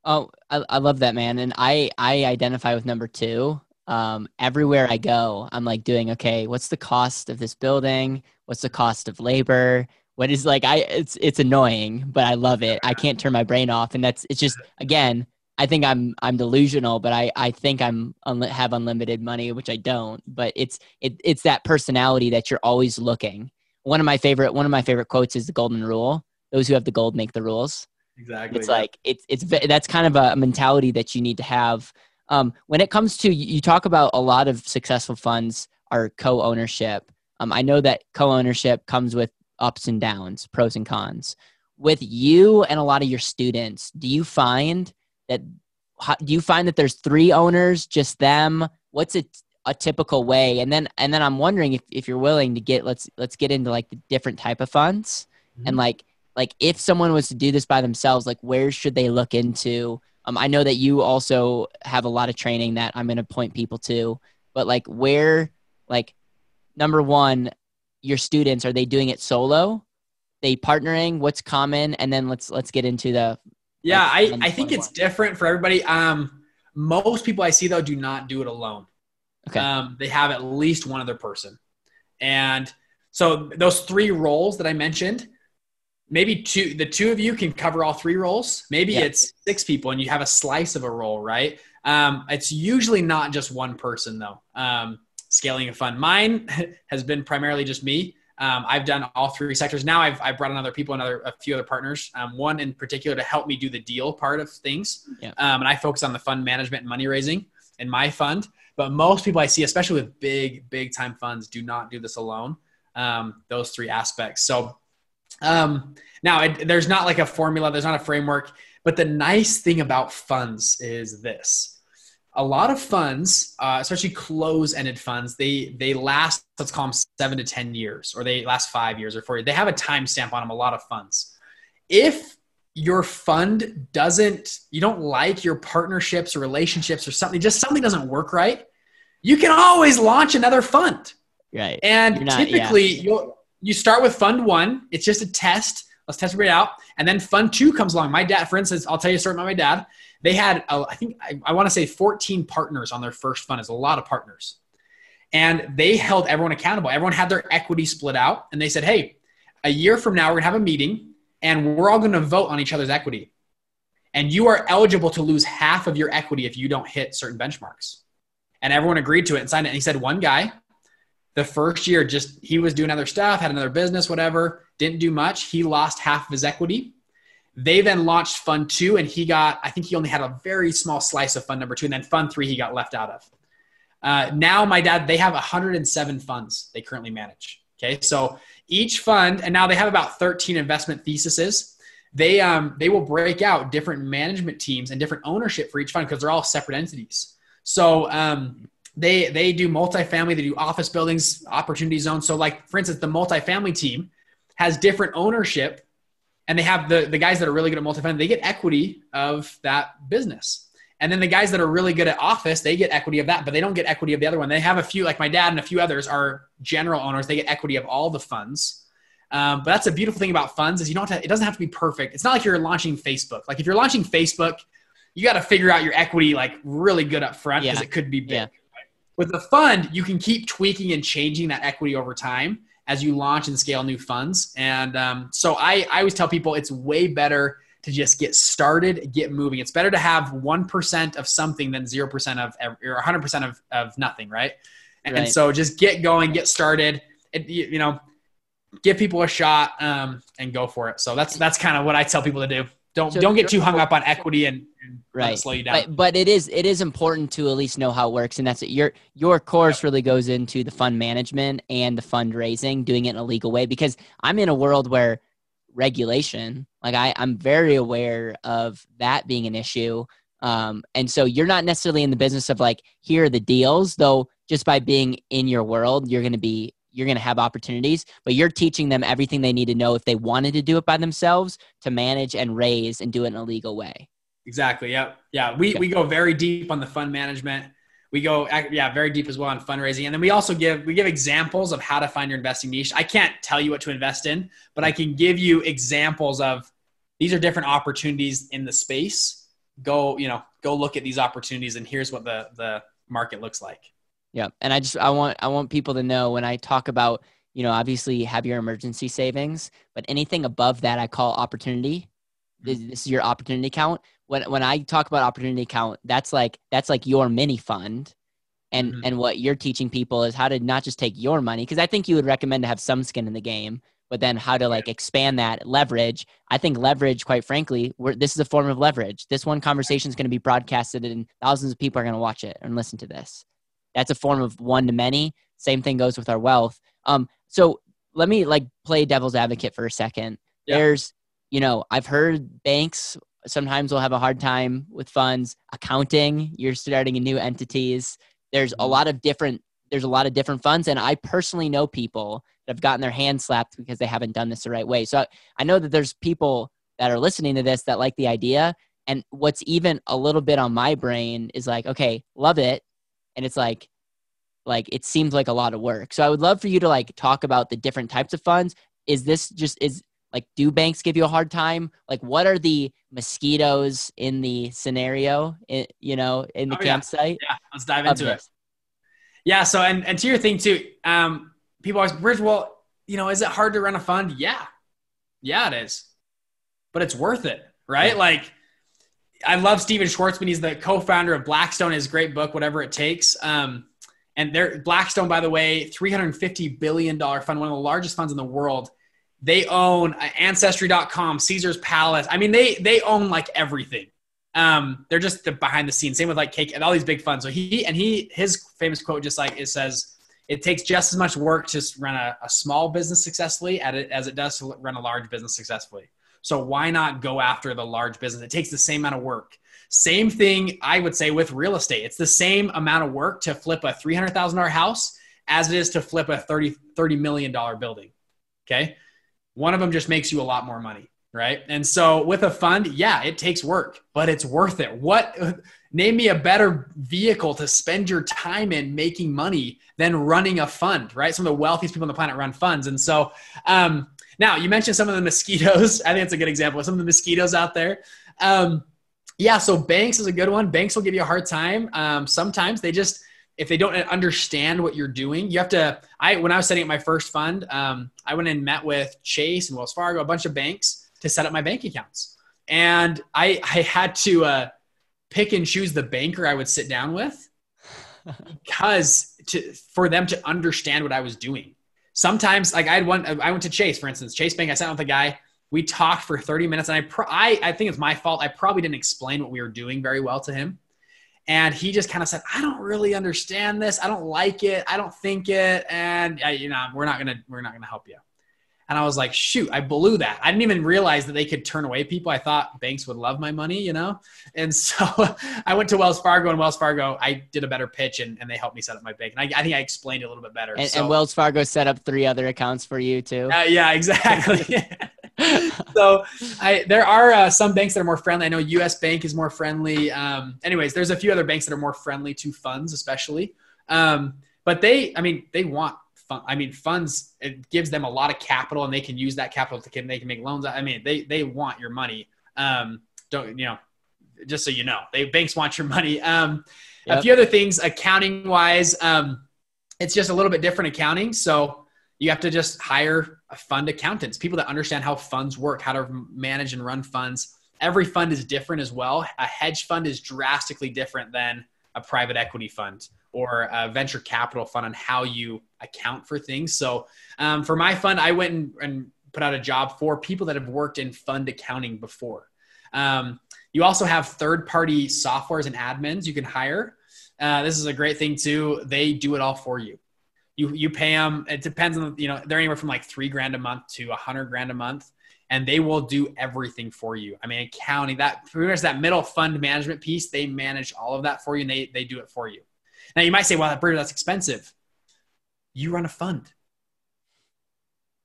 Oh, I, I love that, man. And I, I identify with number two. Um, everywhere I go, I'm like doing, okay, what's the cost of this building? What's the cost of labor? What is like I it's it's annoying, but I love it. I can't turn my brain off, and that's it's just again. I think I'm I'm delusional, but I I think I'm have unlimited money, which I don't. But it's it it's that personality that you're always looking. One of my favorite one of my favorite quotes is the golden rule: "Those who have the gold make the rules." Exactly. It's yeah. like it's it's that's kind of a mentality that you need to have. Um, when it comes to you talk about a lot of successful funds are co-ownership. Um, I know that co-ownership comes with ups and downs, pros and cons. With you and a lot of your students, do you find that do you find that there's three owners, just them? What's a, a typical way? And then and then I'm wondering if, if you're willing to get let's let's get into like the different type of funds mm-hmm. and like like if someone was to do this by themselves, like where should they look into? Um, I know that you also have a lot of training that I'm going to point people to, but like where like number one your students are they doing it solo? They partnering? What's common? And then let's let's get into the yeah i i think it's different for everybody. Um most people i see though do not do it alone. Okay. Um they have at least one other person. And so those three roles that i mentioned maybe two the two of you can cover all three roles. Maybe yeah. it's six people and you have a slice of a role right? Um, it's usually not just one person though. Um, scaling a fund. Mine [LAUGHS] has been primarily just me. Um, I've done all three sectors. Now I've, I've brought on other people and other, a few other partners, um, one in particular to help me do the deal part of things. Yeah. Um, and I focus on the fund management and money raising in my fund. But most people I see, especially with big, big time funds, do not do this alone. Um, those three aspects. So um, now it, there's not like a formula, there's not a framework. But the nice thing about funds is this a lot of funds, uh, especially close-ended funds, they they last let's call them seven to ten years, or they last five years or four years. They have a timestamp on them. A lot of funds. If your fund doesn't, you don't like your partnerships or relationships or something, just something doesn't work right, you can always launch another fund. Right. And not, typically, yeah. you'll you start with fund one. It's just a test. Let's test it out. And then fund two comes along. My dad, for instance, I'll tell you a story about my dad. They had, uh, I think, I, I want to say 14 partners on their first fund. is a lot of partners. And they held everyone accountable. Everyone had their equity split out. And they said, hey, a year from now, we're going to have a meeting and we're all going to vote on each other's equity. And you are eligible to lose half of your equity if you don't hit certain benchmarks. And everyone agreed to it and signed it. And he said, one guy, the first year, just he was doing other stuff, had another business, whatever, didn't do much. He lost half of his equity. They then launched fund two, and he got, I think he only had a very small slice of fund number two. And then fund three, he got left out of. Uh, now, my dad, they have 107 funds they currently manage. Okay. So each fund, and now they have about 13 investment theses. They, um, they will break out different management teams and different ownership for each fund because they're all separate entities. So um, they they do multifamily, they do office buildings, opportunity zones. So like for instance, the multifamily team has different ownership, and they have the the guys that are really good at multifamily, they get equity of that business. And then the guys that are really good at office, they get equity of that, but they don't get equity of the other one. They have a few, like my dad and a few others are general owners. They get equity of all the funds. Um, but that's a beautiful thing about funds is you don't have to, it doesn't have to be perfect. It's not like you're launching Facebook. Like if you're launching Facebook, you got to figure out your equity like really good up front because yeah. it could be big. Yeah. With the fund, you can keep tweaking and changing that equity over time as you launch and scale new funds. And um, so I, I always tell people it's way better to just get started, get moving. It's better to have 1% of something than 0% of, or 100% of, of nothing, right? And, right. and so just get going, get started. It, you, you know, give people a shot um, and go for it. So that's that's kind of what I tell people to do. Don't so don't get too hung up on equity and, and right. slow you down. But, but, it is it is important to at least know how it works, and that's it. Your your course really goes into the fund management and the fundraising, doing it in a legal way. Because I'm in a world where regulation, like I I'm very aware of that being an issue. Um, and so you're not necessarily in the business of like here are the deals, though. Just by being in your world, you're going to be you're going to have opportunities, but you're teaching them everything they need to know if they wanted to do it by themselves to manage and raise and do it in a legal way. Exactly. Yep. Yeah. We, okay. we go very deep on the fund management. We go, yeah, very deep as well on fundraising. And then we also give, we give examples of how to find your investing niche. I can't tell you what to invest in, but I can give you examples of these are different opportunities in the space. Go, you know, go look at these opportunities and here's what the, the market looks like. Yeah. And I just I want I want people to know when I talk about, you know, obviously have your emergency savings, but anything above that I call opportunity. This, mm-hmm. this is your opportunity account. When when I talk about opportunity account, that's like that's like your mini fund. And mm-hmm. and what you're teaching people is how to not just take your money because I think you would recommend to have some skin in the game, but then how to like expand that leverage. I think leverage, quite frankly, this is a form of leverage. This one conversation is going to be broadcasted and thousands of people are going to watch it and listen to this. That's a form of one to many. Same thing goes with our wealth. Um, so let me like play devil's advocate for a second. Yeah. There's, you know, I've heard banks sometimes will have a hard time with funds, accounting, you're starting in new entities. There's a mm-hmm. lot of different there's a lot of different funds and I personally know people that have gotten their hands slapped because they haven't done this the right way. So I know that there's people that are listening to this that like the idea and what's even a little bit on my brain is like, okay, love it and it's like like it seems like a lot of work. So i would love for you to like talk about the different types of funds. Is this just is like do banks give you a hard time? Like what are the mosquitoes in the scenario in, you know in the oh, campsite? Yeah. yeah let's dive into it. Yeah so and, and to your thing too um people always bridge well you know is it hard to run a fund? Yeah. Yeah it is. But it's worth it right? Yeah. like I love Stephen Schwarzman. He's the co-founder of Blackstone. His great book, Whatever It Takes. Um, and they're Blackstone, by the way, $350 billion fund, one of the largest funds in the world. They own uh, Ancestry.com, Caesars Palace. I mean, they they own like everything. Um, they're just the behind the scenes. Same with like Cake and all these big funds. So he and he his famous quote just like it says, it takes just as much work to run a, a small business successfully as it, as it does to run a large business successfully. So why not go after the large business? It takes the same amount of work. Same thing I would say with real estate. It's the same amount of work to flip a $300,000 house as it is to flip a 30, $30 million building. Okay. One of them just makes you a lot more money. Right. And so with a fund, yeah, it takes work, but it's worth it. What [LAUGHS] name me a better vehicle to spend your time in making money than running a fund, right? Some of the wealthiest people on the planet run funds. And so, um, now you mentioned some of the mosquitoes. [LAUGHS] I think it's a good example of some of the mosquitoes out there. Um, yeah, so banks is a good one. Banks will give you a hard time. Um, sometimes they just, if they don't understand what you're doing, you have to. I when I was setting up my first fund, um, I went and met with Chase and Wells Fargo, a bunch of banks to set up my bank accounts, and I I had to uh, pick and choose the banker I would sit down with [LAUGHS] because to for them to understand what I was doing. Sometimes, like I had one, I went to Chase, for instance, Chase Bank. I sat with a guy. We talked for 30 minutes, and I, pro- I, I think it's my fault. I probably didn't explain what we were doing very well to him and he just kind of said i don't really understand this i don't like it i don't think it and uh, you know we're not gonna we're not gonna help you and i was like shoot i blew that i didn't even realize that they could turn away people i thought banks would love my money you know and [LAUGHS] so i went to wells fargo and wells fargo i did a better pitch and, and they helped me set up my bank and i, I think i explained it a little bit better and, so, and wells fargo set up three other accounts for you too uh, yeah [LAUGHS] exactly [LAUGHS] so I, there are uh, some banks that are more friendly. I know U.S. Bank is more friendly. Um, anyways, there's a few other banks that are more friendly to funds, especially. Um, but they, I mean, they want fun. I mean, funds it gives them a lot of capital, and they can use that capital to can they can make loans. I mean, they they want your money. Um, don't you know? Just so you know, they banks want your money. Um, yep. A few other things, accounting wise, um, it's just a little bit different accounting. So you have to just hire fund accountants, people that understand how funds work, how to manage and run funds. Every fund is different as well. A hedge fund is drastically different than a private equity fund or a venture capital fund on how you account for things. So um, for my fund, I went and, and, put out a job for people that have worked in fund accounting before. Um, you also have third party softwares and admins you can hire. Uh, this is a great thing too. They do it all for you you you pay them. It depends on you know they're anywhere from like three grand a month to a hundred grand a month, and they will do everything for you. I mean, accounting that that middle fund management piece, they manage all of that for you, and they they do it for you. Now you might say, well, Bridger, that's expensive. You run a fund.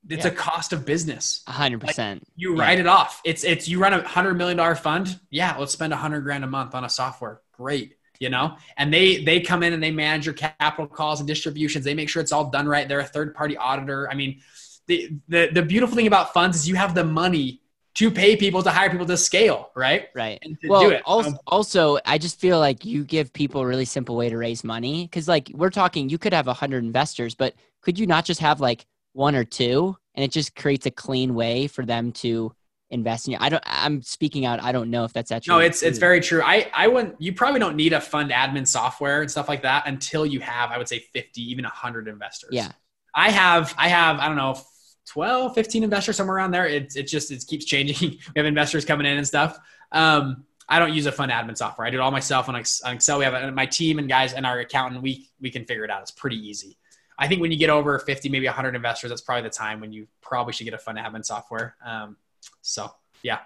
It's yeah. a cost of business. Hundred percent. You write yeah. it off. It's it's you run a hundred million dollar fund. Yeah, let's spend a hundred grand a month on a software. Great you know and they they come in and they manage your capital calls and distributions they make sure it's all done right they're a third party auditor i mean the, the the beautiful thing about funds is you have the money to pay people to hire people to scale right right well also, um, also i just feel like you give people a really simple way to raise money because like we're talking you could have 100 investors but could you not just have like one or two and it just creates a clean way for them to invest in you. I don't. I'm speaking out. I don't know if that's actually. No, it's true. it's very true. I I wouldn't. You probably don't need a fund admin software and stuff like that until you have, I would say, 50, even 100 investors. Yeah. I have. I have. I don't know. 12, 15 investors somewhere around there. It it just it keeps changing. [LAUGHS] we have investors coming in and stuff. Um, I don't use a fund admin software. I do it all myself on Excel. We have my team and guys and our accountant. We we can figure it out. It's pretty easy. I think when you get over 50, maybe 100 investors, that's probably the time when you probably should get a fund admin software. Um, so yeah,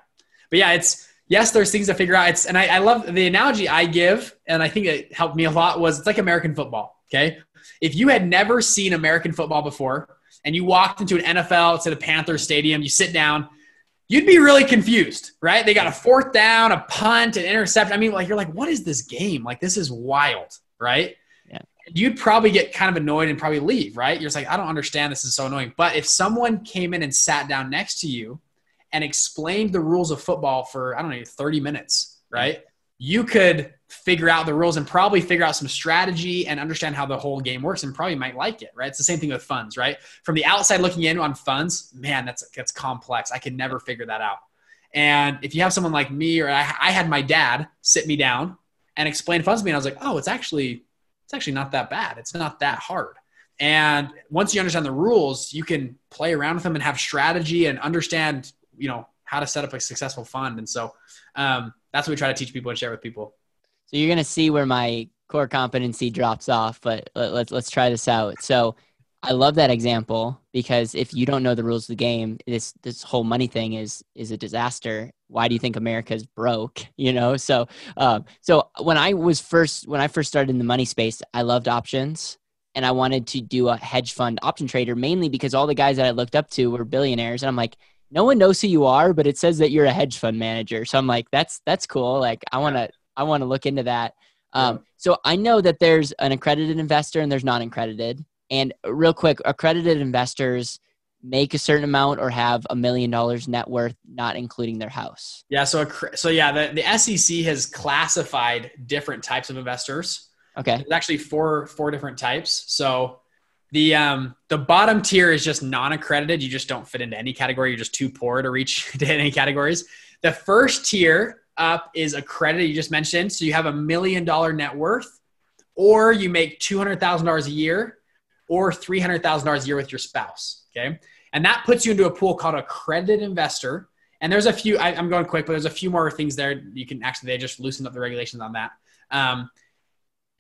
but yeah, it's yes, there's things to figure out. It's and I, I love the analogy I give, and I think it helped me a lot. Was it's like American football. Okay, if you had never seen American football before, and you walked into an NFL to the Panthers stadium, you sit down, you'd be really confused, right? They got a fourth down, a punt, an interception. I mean, like you're like, what is this game? Like this is wild, right? Yeah. You'd probably get kind of annoyed and probably leave, right? You're just like, I don't understand. This is so annoying. But if someone came in and sat down next to you and explained the rules of football for, I don't know, 30 minutes, right? You could figure out the rules and probably figure out some strategy and understand how the whole game works and probably might like it, right? It's the same thing with funds, right? From the outside looking in on funds, man, that's that's complex. I could never figure that out. And if you have someone like me or I, I had my dad sit me down and explain funds to me, and I was like, oh, it's actually it's actually not that bad. It's not that hard. And once you understand the rules, you can play around with them and have strategy and understand you know how to set up a successful fund. And so um, that's what we try to teach people and share with people. So you're going to see where my core competency drops off but let's let's try this out. So i love that example because if you don't know the rules of the game this this whole money thing is is a disaster. Why do you think america's broke? [LAUGHS] You know so um, so when i was first when i first started in the money space i loved options and i wanted to do a hedge fund option trader mainly because all the guys that i looked up to were billionaires. And i'm like no one knows who you are, but it says that you're a hedge fund manager. So I'm like, that's that's cool. Like I want to I want to look into that. Um, yeah. So I know that there's an accredited investor and there's non-accredited. And real quick, accredited investors make a certain amount or have a million dollars net worth, not including their house. Yeah. So, so yeah, the, the SEC has classified different types of investors. Okay. There's actually four four different types. So the um the bottom tier is just non-accredited. You just don't fit into any category. You're just too poor to reach [LAUGHS] to any categories. The first tier up is accredited. You just mentioned. So you have a million dollar net worth, or you make two hundred thousand dollars a year, or three hundred thousand dollars a year with your spouse. Okay, and that puts you into a pool called accredited investor. And there's a few. I, am going quick, but there's a few more things there. You can actually they just loosened up the regulations on that. Um,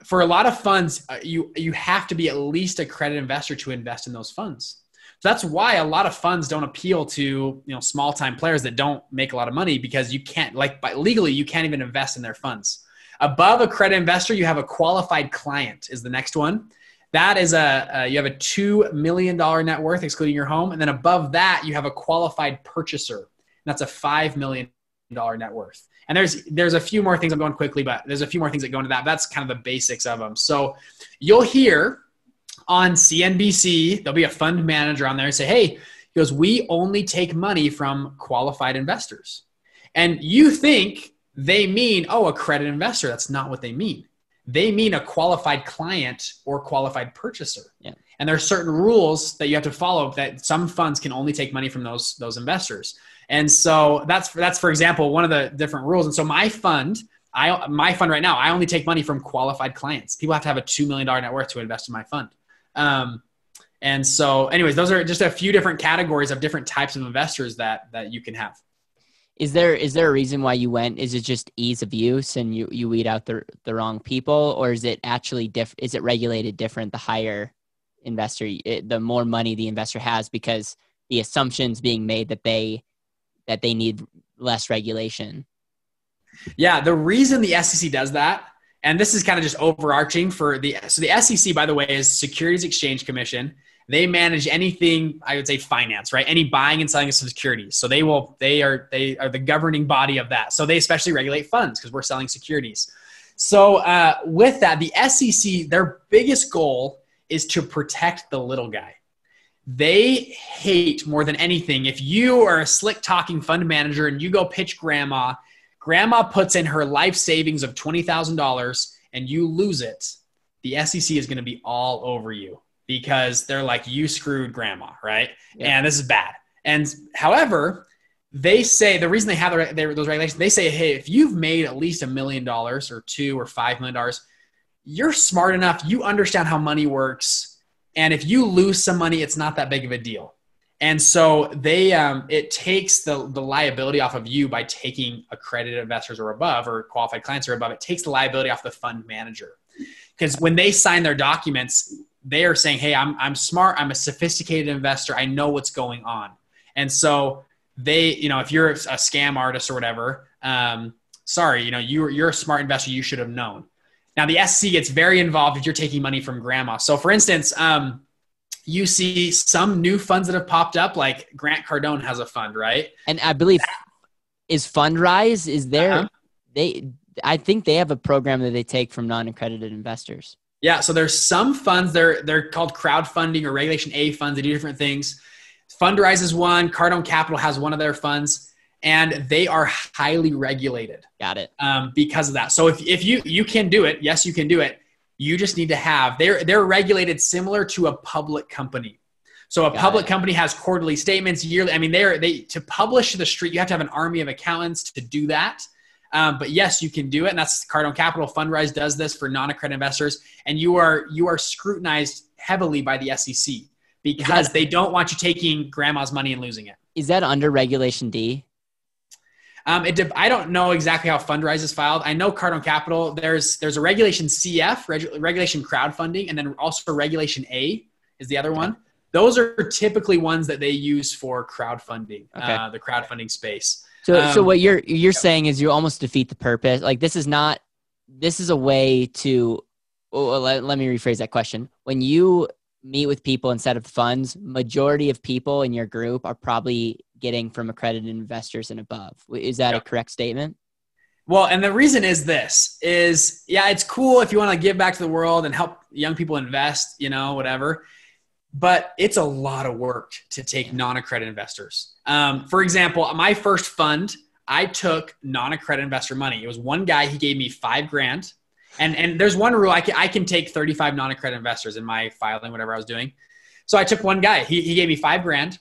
for a lot of funds, uh, you you have to be at least accredited investor to invest in those funds. So that's why a lot of funds don't appeal to you know small time players that don't make a lot of money because you can't like by, legally you can't even invest in their funds. Above accredited investor, you have a qualified client is the next one. That is a, a you have a two million dollar net worth excluding your home, and then above that you have a qualified purchaser. that's a five million dollar net worth. And there's there's a few more things I'm going quickly, but there's a few more things that go into that. That's kind of the basics of them. So you'll hear on CNBC, there'll be a fund manager on there and say, "Hey," he goes, "We only take money from qualified investors," and you think they mean, "Oh, accredited investor." That's not what they mean. They mean a qualified client or qualified purchaser. Yeah. And there are certain rules that you have to follow that some funds can only take money from those those investors. And so that's that's for example one of the different rules. And so my fund, I my fund right now, I only take money from qualified clients. People have to have a two million dollar net worth to invest in my fund. Um, and so, anyways, those are just a few different categories of different types of investors that that you can have. Is there is there a reason why you went? Is it just ease of use and you you weed out the the wrong people, or is it actually diff? Is it regulated different the higher investor, it, the more money the investor has because the assumptions being made that they that they need less regulation. Yeah, the reason the SEC does that, and this is kind of just overarching for the so the SEC, by the way, is Securities Exchange Commission. They manage anything I would say finance, right? Any buying and selling of securities. So they will they are they are the governing body of that. So they especially regulate funds because we're selling securities. So uh, with that, the SEC, their biggest goal is to protect the little guy they hate more than anything. If you are a slick talking fund manager and you go pitch grandma grandma puts in her life savings of $20000 and you lose it the sec is going to be all over you because they're like you screwed grandma right? Yeah. and this is bad. And however they say the reason they have those regulations they say hey if you've made at least a million dollars or two or five million dollars you're smart enough you understand how money works and if you lose some money, it's not that big of a deal. And so they, um, it takes the, the liability off of you by taking accredited investors or above or qualified clients or above. It takes the liability off the fund manager. Because when they sign their documents, they are saying, Hey, I'm, I'm smart. I'm a sophisticated investor. I know what's going on. And so they, you know, if you're a scam artist or whatever, um, sorry, you know, you're, you're a smart investor. You should have known. Now, the SEC gets very involved if you're taking money from grandma. So, for instance, um, you see some new funds that have popped up, like Grant Cardone has a fund, right? And I believe is Fundrise is there. Uh-huh. They, I think they have a program that they take from non-accredited investors. Yeah, so there's some funds they're they're called crowdfunding or Regulation A funds. They do different things. Fundrise is one. Cardone Capital has one of their funds and they are highly regulated. Got it. Um, because of that. So if, if you you can do it, yes, you can do it. You just need to have they're they're regulated similar to a public company. So a Got public it. company has quarterly statements yearly. I mean, they're they to publish to the street. You have to have an army of accountants to do that. Um, but yes, you can do it, and that's Cardone Capital Fundrise does this for non-accredited investors, and you are you are scrutinized heavily by the SEC because that, they don't want you taking grandma's money and losing it. Is that under Regulation D? Um, it I don't know exactly how Fundrise is filed. I know Cardone Capital. There's there's a Regulation CF, reg, Regulation Crowdfunding, and then also Regulation A is the other one. Those are typically ones that they use for crowdfunding, okay. uh, the crowdfunding space. So, um, so what you're you're yeah. saying is you almost defeat the purpose. Like this is not. This is a way to. Well, let, let me rephrase that question. When you meet with people instead of funds, majority of people in your group are probably getting from accredited investors and above. Is that a correct statement? Well, and the reason is this is yeah, it's cool if you want to give back to the world and help young people invest, you know, whatever. But it's a lot of work to take non-accredited investors. Um, for example, my first fund, I took non-accredited investor money. It was one guy. He gave me five grand, and and there's one rule. I can I can take 35 non-accredited investors in my filing, whatever I was doing. So I took one guy. He he gave me five grand.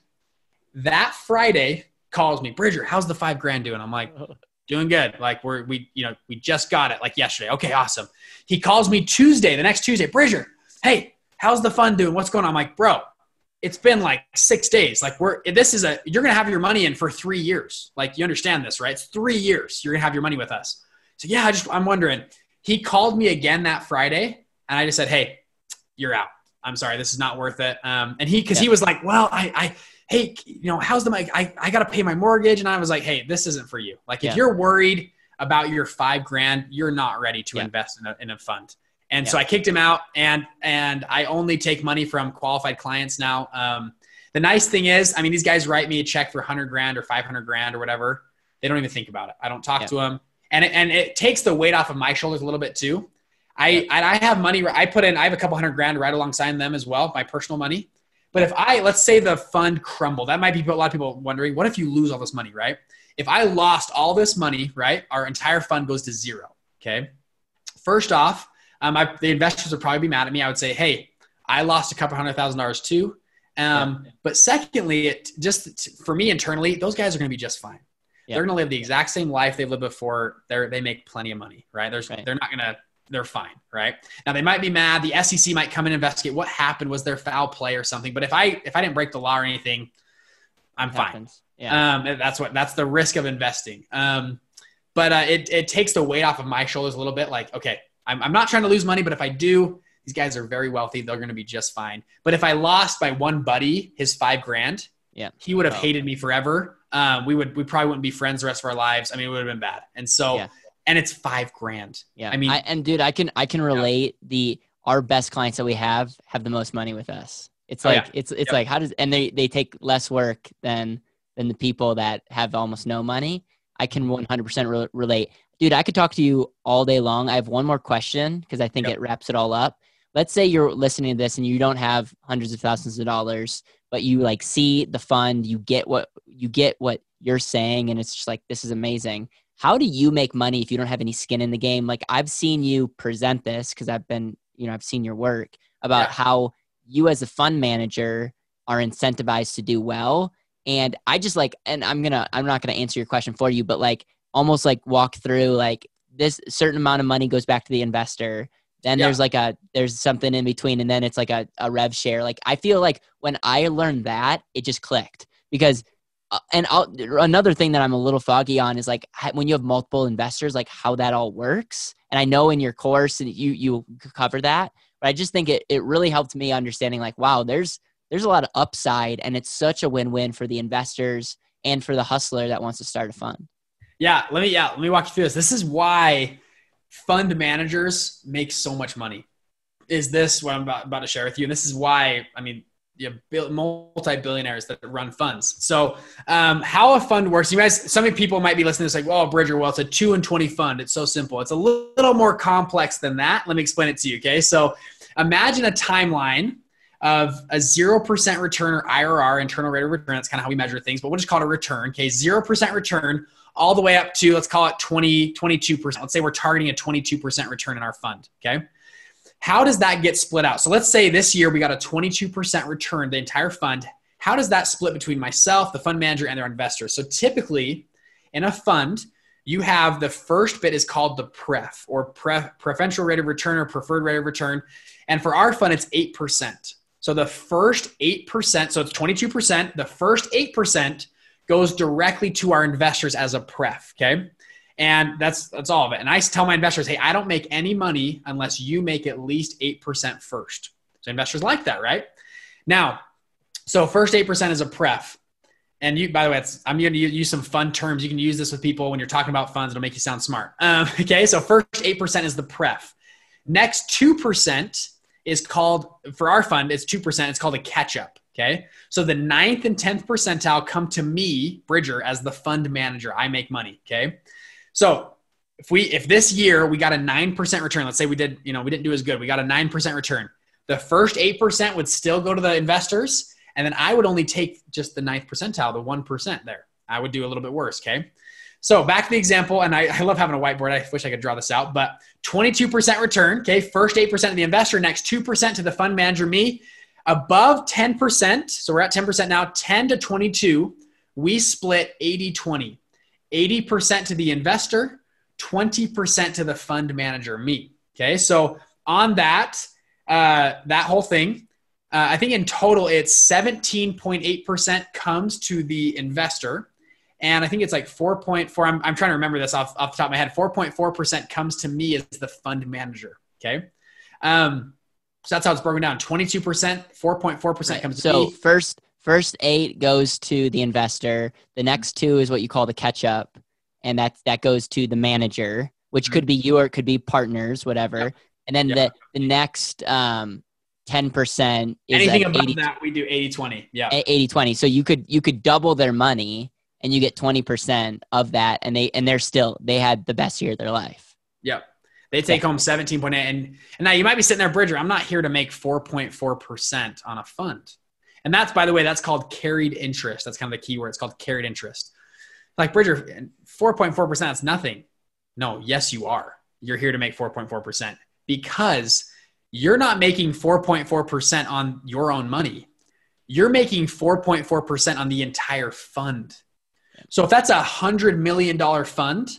That Friday calls me, Bridger, how's the five grand doing? I'm like, [LAUGHS] doing good. Like we're we you know we just got it like yesterday. Okay, awesome. He calls me Tuesday, the next Tuesday, Bridger. Hey, how's the fund doing? What's going on? I'm like, bro, it's been like six days. Like we're this is a you're gonna have your money in for three years. Like you understand this, right? It's three years. You're gonna have your money with us. So yeah, I just I'm wondering. He called me again that Friday, and I just said, hey, you're out. I'm sorry, this is not worth it. Um, and he because yeah. he was like, well, I I hey, you know, how's the I I got to pay my mortgage, and I was like, hey, this isn't for you. Like, if you're worried about your five grand, you're not ready to yeah. invest in a, in a fund. And yeah. so I kicked him out, and and I only take money from qualified clients now. Um, the nice thing is, I mean, these guys write me a check for 100 grand or 500 grand or whatever. They don't even think about it. I don't talk to them, and it, and it takes the weight off of my shoulders a little bit too. I and I have money. I put in. I have a couple hundred grand right alongside them as well, my personal money. But if I, let's say the fund crumbled, that might be a lot of people wondering, what if you lose all this money, right? If I lost all this money, right, our entire fund goes to zero. Okay. First off, um, I, the investors would probably be mad at me. I would say, hey, I lost a couple hundred thousand dollars too. Um, yeah. But secondly, it just for me internally, those guys are going to be just fine. Yeah. They're going to live the exact same life they lived before. They they make plenty of money, right? There's right. they're not going to they're fine, right? Now they might be mad. The SEC might come and investigate what happened. Was there foul play or something? But if I if I didn't break the law or anything, I'm fine. Yeah. Um, that's what that's the risk of investing. Um, but uh, it it takes the weight off of my shoulders a little bit. Like, okay, I'm I'm not trying to lose money, but if I do, these guys are very wealthy. They're going to be just fine. But if I lost by one buddy his five grand, yeah, he would have oh. hated me forever. Um, we would we probably wouldn't be friends the rest of our lives. I mean, it would have been bad. And so. Yeah and it's five grand. Yeah, I mean, I, and dude, I can I can relate yeah. the our best clients that we have have the most money with us. It's like oh, yeah. it's it's yep. like how does and they they take less work than than the people that have almost no money. I can 100% re- relate. Dude, I could talk to you all day long. I have one more question because I think yep. it wraps it all up. Let's say you're listening to this and you don't have hundreds of thousands of dollars, but you like see the fund, you get what you get what you're saying and it's just like this is amazing how do you make money if you don't have any skin in the game? Like I've seen you present this because I've been, you know, I've seen your work about yeah. how you as a fund manager are incentivized to do well. And I just like, and I'm gonna, I'm not gonna answer your question for you, but like almost like walk through like this certain amount of money goes back to the investor. Then yeah. there's like a there's something in between, and then it's like a, a rev share. Like I feel like when I learned that, it just clicked because Uh, and I'll, another thing that I'm a little foggy on is like when you have multiple investors, like how that all works. And I know in your course you you cover that, but I just think it it really helped me understanding like wow, there's there's a lot of upside, and it's such a win win for the investors and for the hustler that wants to start a fund. Yeah, let me yeah let me walk you through this. This is why fund managers make so much money. Is this what I'm about, about to share with you? And this is why I mean you know, multi-billionaires that run funds. So, um, how a fund works, you guys, some people might be listening to this like, well, Bridger, well, it's a two and 20 fund. It's so simple. It's a little more complex than that. Let me explain it to you. Okay. So imagine a timeline of a 0% return or IRR, internal rate of return. That's kind of how we measure things, but we'll just call it a return. Okay. 0% return all the way up to, let's call it 20, 22%. Let's say we're targeting a 22% return in our fund. Okay. How does that get split out? So let's say this year we got a 22% return, the entire fund. How does that split between myself, the fund manager, and their investors? So typically in a fund, you have the first bit is called the pref or pref, preferential rate of return or preferred rate of return. And for our fund, it's 8%. So the first 8%, so it's 22%, the first 8% goes directly to our investors as a pref. Okay. And that's that's all of it. And I tell my investors, hey, I don't make any money unless you make at least 8% first. So investors like that, right? Now, so first 8% is a pref. And you, by the way, I'm going to use some fun terms. You can use this with people when you're talking about funds. It'll make you sound smart. Um, [LAUGHS] okay, so first 8% is the pref. Next 2% is called, for our fund, it's 2%. It's called a catch up. Okay. So the ninth and 10th percentile come to me, Bridger, as the fund manager. I make money. Okay. So if we if this year we got a 9% return, let's say we did, you know, we didn't do as good. We got a 9% return. The first 8% would still go to the investors and then I would only take just the ninth percentile, the 1% there. I would do a little bit worse, okay? So back to the example, and I, I, love having a whiteboard. I wish I could draw this out, but 22% return. Okay, first 8% of the investor, next 2% to the fund manager, me. Above 10%, so we're at 10% now, 10 to 22, we split 80 20. 80% to the investor, 20% to the fund manager, me. Okay, so on that, uh, that whole thing, uh, I think in total it's 17.8% comes to the investor and I think it's like 4.4. I'm, I'm trying to remember this off, off the top of my head. 4.4% comes to me as the fund manager. Okay. Um, so that's how it's broken down. 22%, 4.4% right. comes to so me. So first, first eight goes to the investor. The next two is what you call the catch up. And that, that goes to the manager, which mm-hmm. could be you or it could be partners, whatever. Yep. And then yep. the, the next, um, 10% anything above 80, that we do 80 20 yeah 80 20 so you could you could double their money and you get 20% of that and they and they're still they had the best year of their life yep they take home 17.8 and, and now you might be sitting there bridger i'm not here to make 4.4% on a fund and that's by the way that's called carried interest. That's kind of the key word. It's called carried interest. Like bridger 4.4% that's nothing. No yes you are. You're here to make 4.4% because you're not making 4.4% on your own money. You're making 4.4% on the entire fund. So if that's a hundred million dollar fund,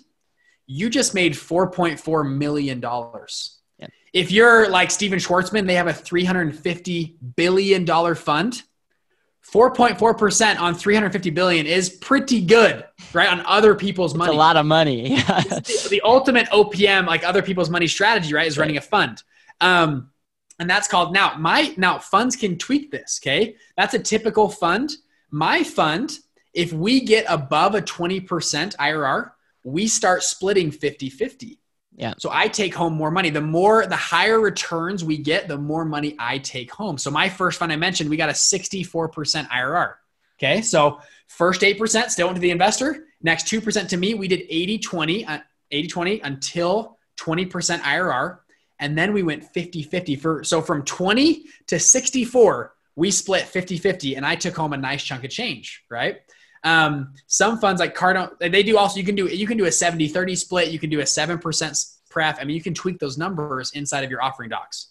you just made four point four million dollars. Yeah. If you're like Stephen Schwarzman, they have a three hundred and fifty billion dollar fund. 4.4% on 350 billion is pretty good, right? On other people's money. It's a lot of money. [LAUGHS] the, the, ultimate OPM, like other people's money strategy, right? Is running a fund. Um, and that's called now my now funds can tweak this. Okay. That's a typical fund. My fund if we get above a 20% IRR, we start splitting 50 50. Yeah. So I take home more money. The more, the higher returns we get, the more money I take home. So my first fund I mentioned, we got a 64% IRR. Okay. So first 8% still went to the investor. Next 2% to me. We did 80 20, uh, 80 20 until 20% IRR. And then we went 50 50 for, so from 20 to 64, we split 50 50 and I took home a nice chunk of change. Right. Um, some funds like Cardone, they do also, you can do, you can do a 70, 30 split. You can do a 7% pref. I mean, you can tweak those numbers inside of your offering docs.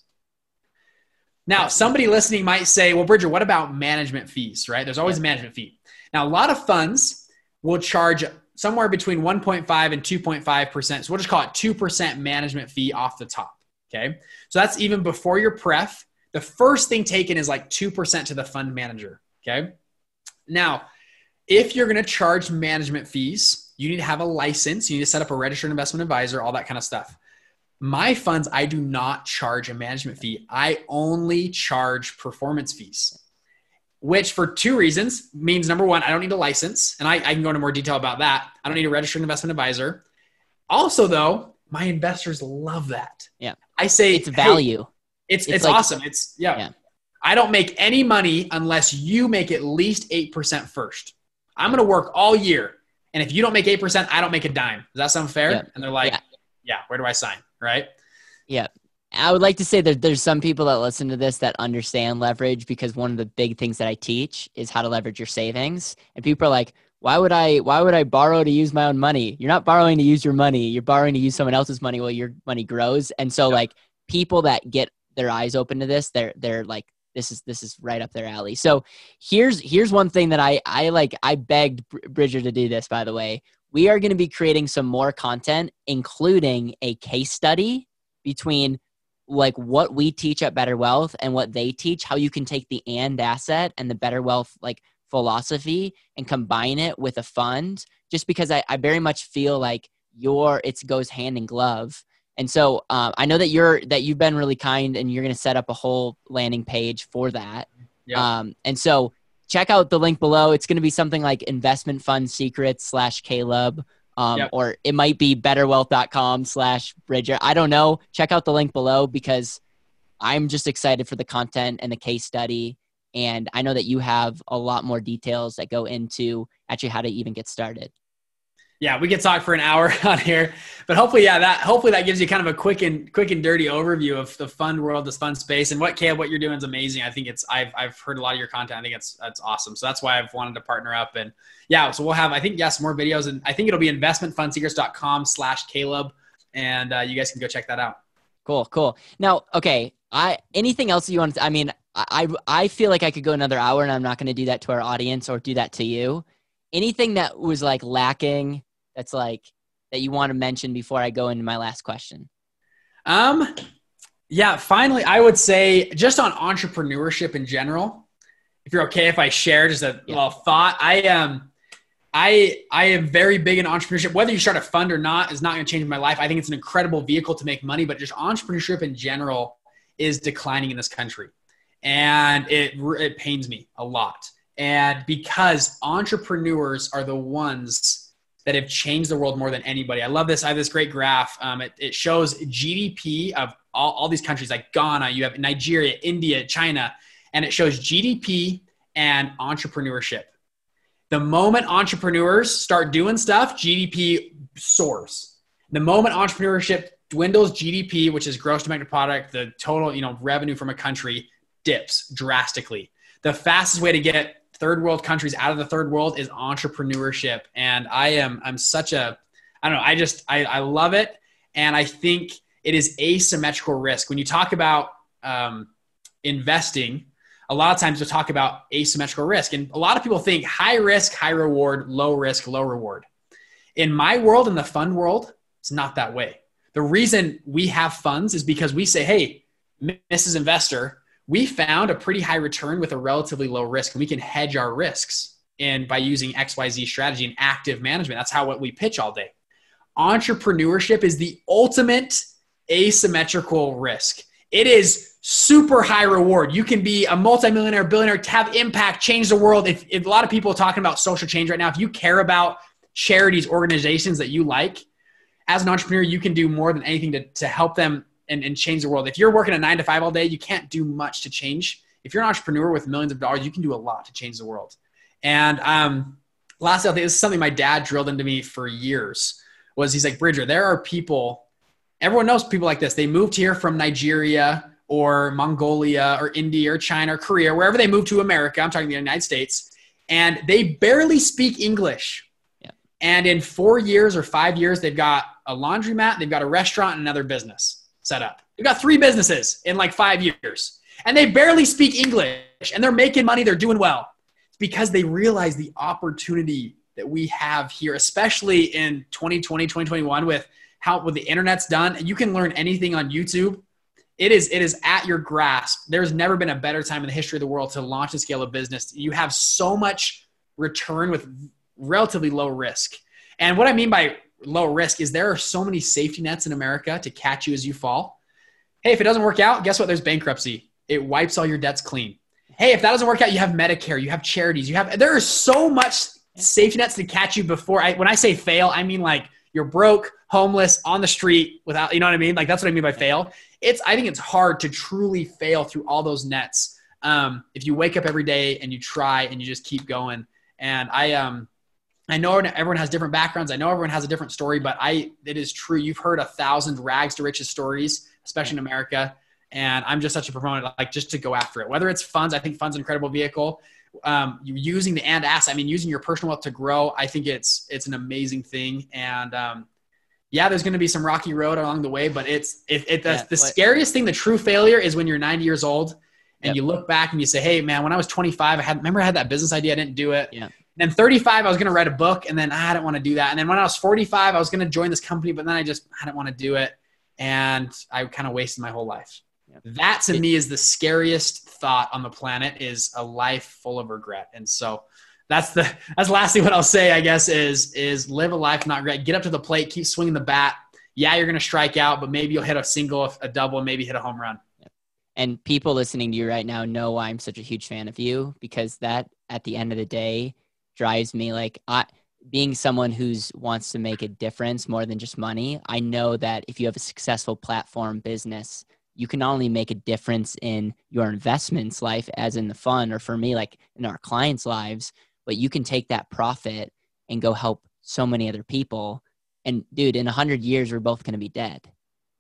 Now, somebody listening might say, well, Bridger, what about management fees, right? There's always a management fee. Now, a lot of funds will charge somewhere between 1.5 and 2.5%. So we'll just call it 2% management fee off the top. Okay. So that's even before your pref. The first thing taken is like 2% to the fund manager. Okay. Now, if you're going to charge management fees, you need to have a license. You need to set up a registered investment advisor, all that kind of stuff. My funds, I do not charge a management fee. I only charge performance fees, which for two reasons means number one, I don't need a license. And I, I can go into more detail about that. I don't need a registered investment advisor. Also, though, my investors love that. Yeah. I say it's value. Hey, it's, it's, it's like, awesome. It's, yeah. yeah. I don't make any money unless you make at least 8% first. I'm going to work all year. And if you don't make 8%, I don't make a dime. Does that sound fair? And they're like, yeah. yeah, where do I sign? Right. Yeah. I would like to say that there's some people that listen to this that understand leverage because one of the big things that I teach is how to leverage your savings. And people are like, why would I why would I borrow to use my own money? You're not borrowing to use your money. You're borrowing to use someone else's money while your money grows. And so yep. like people that get their eyes open to this, they're they're like this is this is right up their alley. So here's here's one thing that I I like I begged Bridger to do this by the way. We are going to be creating some more content including a case study between like what we teach at Better Wealth and what they teach, how you can take the and asset and the Better Wealth like philosophy and combine it with a fund just because I, I very much feel like your it goes hand in glove and so um, I know that you're that you've been really kind, and you're going to set up a whole landing page for that. Yeah. Um, and so check out the link below. It's going to be something like investment fund secrets slash Caleb. Um, yep. or it might be betterwealth.com slash Bridger. I don't know. Check out the link below because I'm just excited for the content and the case study. And I know that you have a lot more details that go into actually how to even get started. Yeah, we could talk for an hour [LAUGHS] on here, but hopefully, yeah, that hopefully that gives you kind of a quick and quick and dirty overview of the fun world, this fund space, and what Caleb, what you're doing is amazing. I think it's I've I've heard a lot of your content. I think it's that's awesome. So that's why I've wanted to partner up and yeah. So we'll have I think yes more videos and I think it'll be investmentfundsecrets.com slash Caleb and uh, you guys can go check that out. Cool, cool. Now, okay, I anything else you want? To, I mean, I I feel like I could go another hour, and I'm not going to do that to our audience or do that to you. Anything that was like lacking that's like that you want to mention before I go into my last question? Um, yeah. Finally, I would say just on entrepreneurship in general. If you're okay, if I share just a yeah. little thought, I um, I I am very big in entrepreneurship. Whether you start a fund or not is not going to change my life. I think it's an incredible vehicle to make money, but just entrepreneurship in general is declining in this country, and it it pains me a lot. And because entrepreneurs are the ones that have changed the world more than anybody. I love this. I have this great graph. Um, it, it, shows GDP of all, all these countries like Ghana, you have Nigeria, India, China, and it shows GDP and entrepreneurship. The moment entrepreneurs start doing stuff, GDP soars. The moment entrepreneurship dwindles, GDP, which is gross domestic product, the total you know revenue from a country, dips drastically. The fastest way to get third world countries out of the third world is entrepreneurship. And i am i'm such a i don't know i just i, I love it. And i think it is asymmetrical risk. When you talk about um, investing a lot of times we'll talk about asymmetrical risk. And a lot of people think high risk high reward low risk low reward. In my world in the fund world it's not that way. The reason we have funds is because we say hey mrs investor we found a pretty high return with a relatively low risk and we can hedge our risks and by using xyz strategy and active management. That's how what we pitch all day. Entrepreneurship is the ultimate asymmetrical risk. It is super high reward. You can be a multimillionaire billionaire have impact change the world. If, if a lot of people are talking about social change right now if you care about charities organizations that you like as an entrepreneur you can do more than anything to, to help them and, and change the world. If you're working a nine to five all day, you can't do much to change. If you're an entrepreneur with millions of dollars, you can do a lot to change the world. And um, lastly, I think this is something my dad drilled into me for years. Was he's like Bridger? There are people. Everyone knows people like this. They moved here from Nigeria or Mongolia or India or China or Korea, wherever they moved to America. I'm talking the United States, and they barely speak English. Yeah. And in four years or five years, they've got a laundromat, they've got a restaurant, and another business set up. They've got three businesses in like five years, and they barely speak English, and they're making money. They're doing well. It's because they realize the opportunity that we have here, especially in 2020, 2021, with how what the internet's done. You can learn anything on YouTube. It is it is at your grasp. There's never been a better time in the history of the world to launch and scale a business. You have so much return with relatively low risk. And what I mean by low risk is there are so many safety nets in America to catch you as you fall. Hey, if it doesn't work out, guess what? There's bankruptcy. It wipes all your debts clean. Hey, if that doesn't work out, you have Medicare, you have charities, you have there is so much safety nets to catch you before I when I say fail, I mean like you're broke, homeless, on the street without you know what I mean? Like that's what I mean by fail. It's I think it's hard to truly fail through all those nets. Um, if you wake up every day and you try and you just keep going. And I um I know everyone has different backgrounds. I know everyone has a different story, but I it is true. You've heard a thousand rags to riches stories, especially in America. And I'm just such a proponent, like just to go after it. Whether it's funds, I think funds an incredible vehicle. Um, using the and ask, I mean, using your personal wealth to grow, I think it's it's an amazing thing. And um, yeah, there's going to be some rocky road along the way, but it's it, it the, yeah, the scariest thing. The true failure is when you're 90 years old and yep. you look back and you say, "Hey, man, when I was 25, I had remember I had that business idea, I didn't do it." Yeah then 35, I was going to write a book, and then ah, I didn't want to do that. And then when I was 45, I was going to join this company, but then I just I didn't want to do it, and I kind of wasted my whole life. That to me is the scariest thought on the planet is a life full of regret. And so that's the that's lastly what I'll say. I guess is is live a life not regret. Get up to the plate, keep swinging the bat. Yeah, you're going to strike out, but maybe you'll hit a single, a double, and maybe hit a home run. And people listening to you right now know why I'm such a huge fan of you because that at the end of the day drives me like I being someone who's wants to make a difference more than just money. I know that if you have a successful platform business, you can not only make a difference in your investments life as in the fund or for me like in our clients lives, but you can take that profit and go help so many other people. And dude, in a hundred years, we're both going to be dead.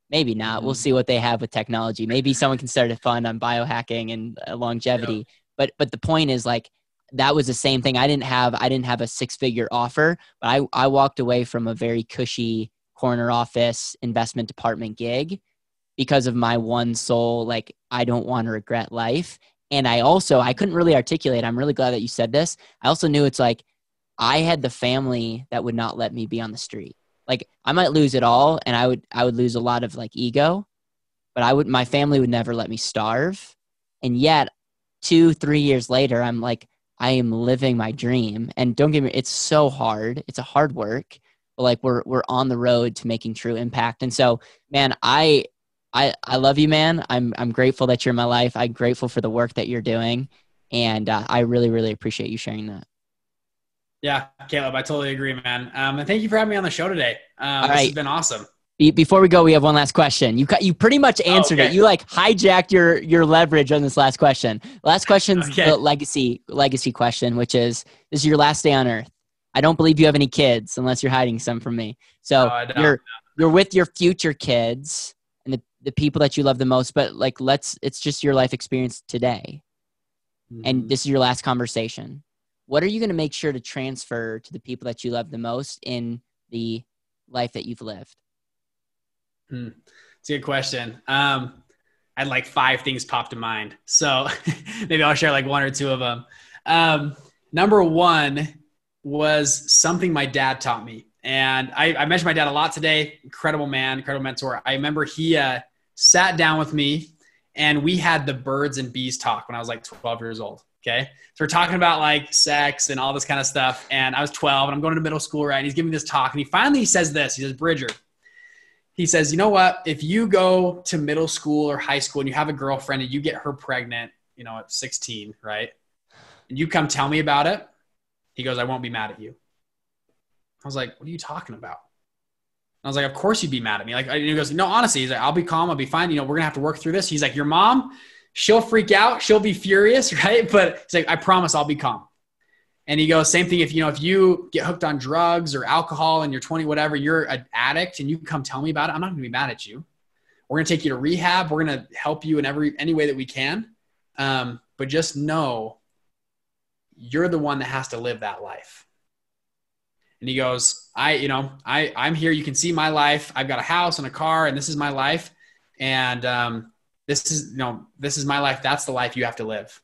Maybe not. Mm-hmm. We'll see what they have with technology. Maybe someone can start a fund on biohacking and uh, longevity. Yeah. But but the point is like that was the same thing. I didn't have I didn't have a six figure offer, but I I walked away from a very cushy corner office investment department gig because of my one soul like I don't want to regret life. And I also I couldn't really articulate. I'm really glad that you said this. I also knew it's like I had the family that would not let me be on the street. Like I might lose it all and I would I would lose a lot of like ego, but I would my family would never let me starve. And yet 2 3 years later I'm like I am living my dream. And don't get me it's so hard. It's a hard work, but like we're we're on the road to making true impact. And so, man, I I I love you, man. I'm I'm grateful that you're in my life. I'm grateful for the work that you're doing, and uh, I really really appreciate you sharing that. Yeah, Caleb, I totally agree, man. Um, and thank you for having me on the show today. Um, All this right. has been awesome. Before we go, we have one last question. You you pretty much oh, answered oh, okay. it. You like hijacked your your leverage on this last question. Last question's okay. the legacy legacy question, which is this is your last day on Earth. I don't believe you have any kids unless you're hiding some from me. So no, you're you're with your future kids and the, the people that you love the most, but like let's it's just your life experience today. Mm-hmm. And this is your last conversation what are you going to make sure to transfer to the people that you love the most in the life that you've lived? Hmm. It's a good question. Um, I had like five things pop to mind. So [LAUGHS] maybe I'll share like one or two of them. Um, number one was something my dad taught me. And I, I mentioned my dad a lot today. Incredible man, incredible mentor. I remember he uh, sat down with me and we had the birds and bees talk when I was like 12 years old. Okay. So we're talking about like sex and all this kind of stuff. And I was 12 and I'm going to middle school, right? And he's giving this talk. And he finally says this. He says, Bridger, he says, you know what? If you go to middle school or high school and you have a girlfriend and you get her pregnant, you know, at 16, right? And you come tell me about it, he goes, I won't be mad at you. I was like, what are you talking about? I was like, of course you'd be mad at me. Like, he goes, no, honestly, he's like, I'll be calm. I'll be fine. You know, we're to have to work through this. He's like, your mom, she'll freak out, she'll be furious, [LAUGHS] right? But he's like, I promise I'll be calm. And he goes, same thing if you know, if you get hooked on drugs or alcohol and you're 20, whatever, you're an addict and you come tell me about it, I'm not gonna be mad at you. We're gonna take you to rehab. We're gonna help you in every any way that we can. Um, but just know you're the one that has to live that life. And he goes, I, you know, I, I'm here. You can see my life. I've got a house and a car, and this is my life. And um, this is you know this is my life that's the life you have to live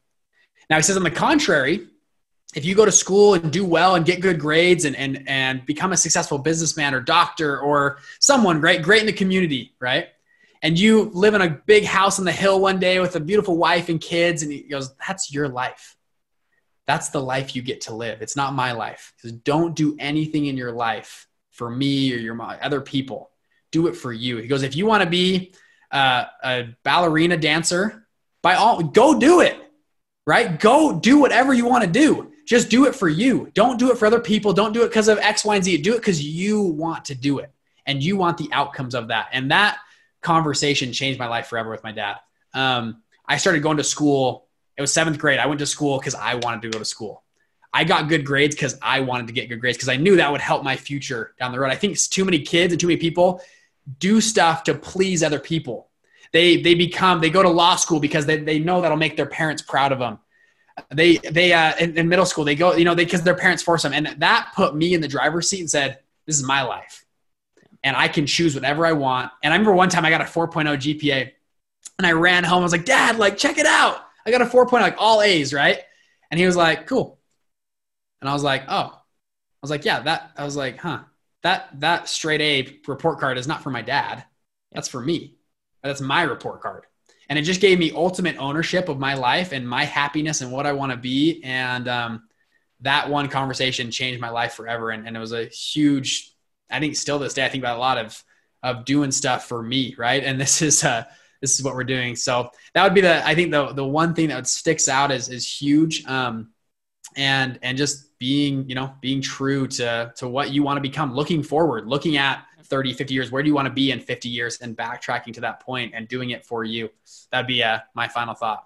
now he says on the contrary if you go to school and do well and get good grades and and and become a successful businessman or doctor or someone great great in the community right and you live in a big house on the hill one day with a beautiful wife and kids and he goes that's your life that's the life you get to live it's not my life because don't do anything in your life for me or your other people do it for you he goes if you want to be uh, a ballerina dancer, by all go do it. Right? Go do whatever you want to do. Just do it for you. Don't do it for other people. Don't do it because of X, Y, and Z. Do it because you want to do it and you want the outcomes of that. And that conversation changed my life forever with my dad. Um, I started going to school. It was seventh grade. I went to school because I wanted to go to school. I got good grades because I wanted to get good grades because I knew that would help my future down the road. I think it's too many kids and too many people do stuff to please other people. They they become they go to law school because they, they know that'll make their parents proud of them. They they uh, in, in middle school they go you know they because their parents force them and that put me in the driver's seat and said this is my life and I can choose whatever I want. And I remember one time I got a 4.0 GPA and I ran home. I was like, Dad, like check it out. I got a 4.0 like all A's right. And he was like, cool. And I was like, oh, I was like, yeah, that I was like, huh that that straight A report card is not for my dad. That's for me. That's my report card. And it just gave me ultimate ownership of my life and my happiness and what I want to be. And um, that one conversation changed my life forever. And, and it was a huge, I think still this day, I think about a lot of, of doing stuff for me. Right. And this is, uh, this is what we're doing. So that would be the, I think the, the one thing that sticks out is, is huge. Um, and, and just being you know being true to to what you want to become looking forward looking at 30 50 years where do you want to be in 50 years and backtracking to that point and doing it for you that'd be uh, my final thought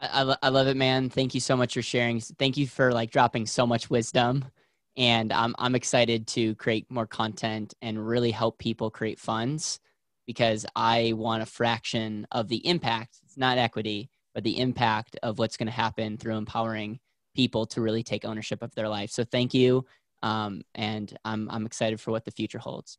I, I love it man thank you so much for sharing thank you for like dropping so much wisdom And I'm, I'm excited to create more content and really help people create funds because I want a fraction of the impact. It's not equity, but the impact of what's going to happen through empowering people to really take ownership of their life. So thank you. Um, and I'm, I'm excited for what the future holds.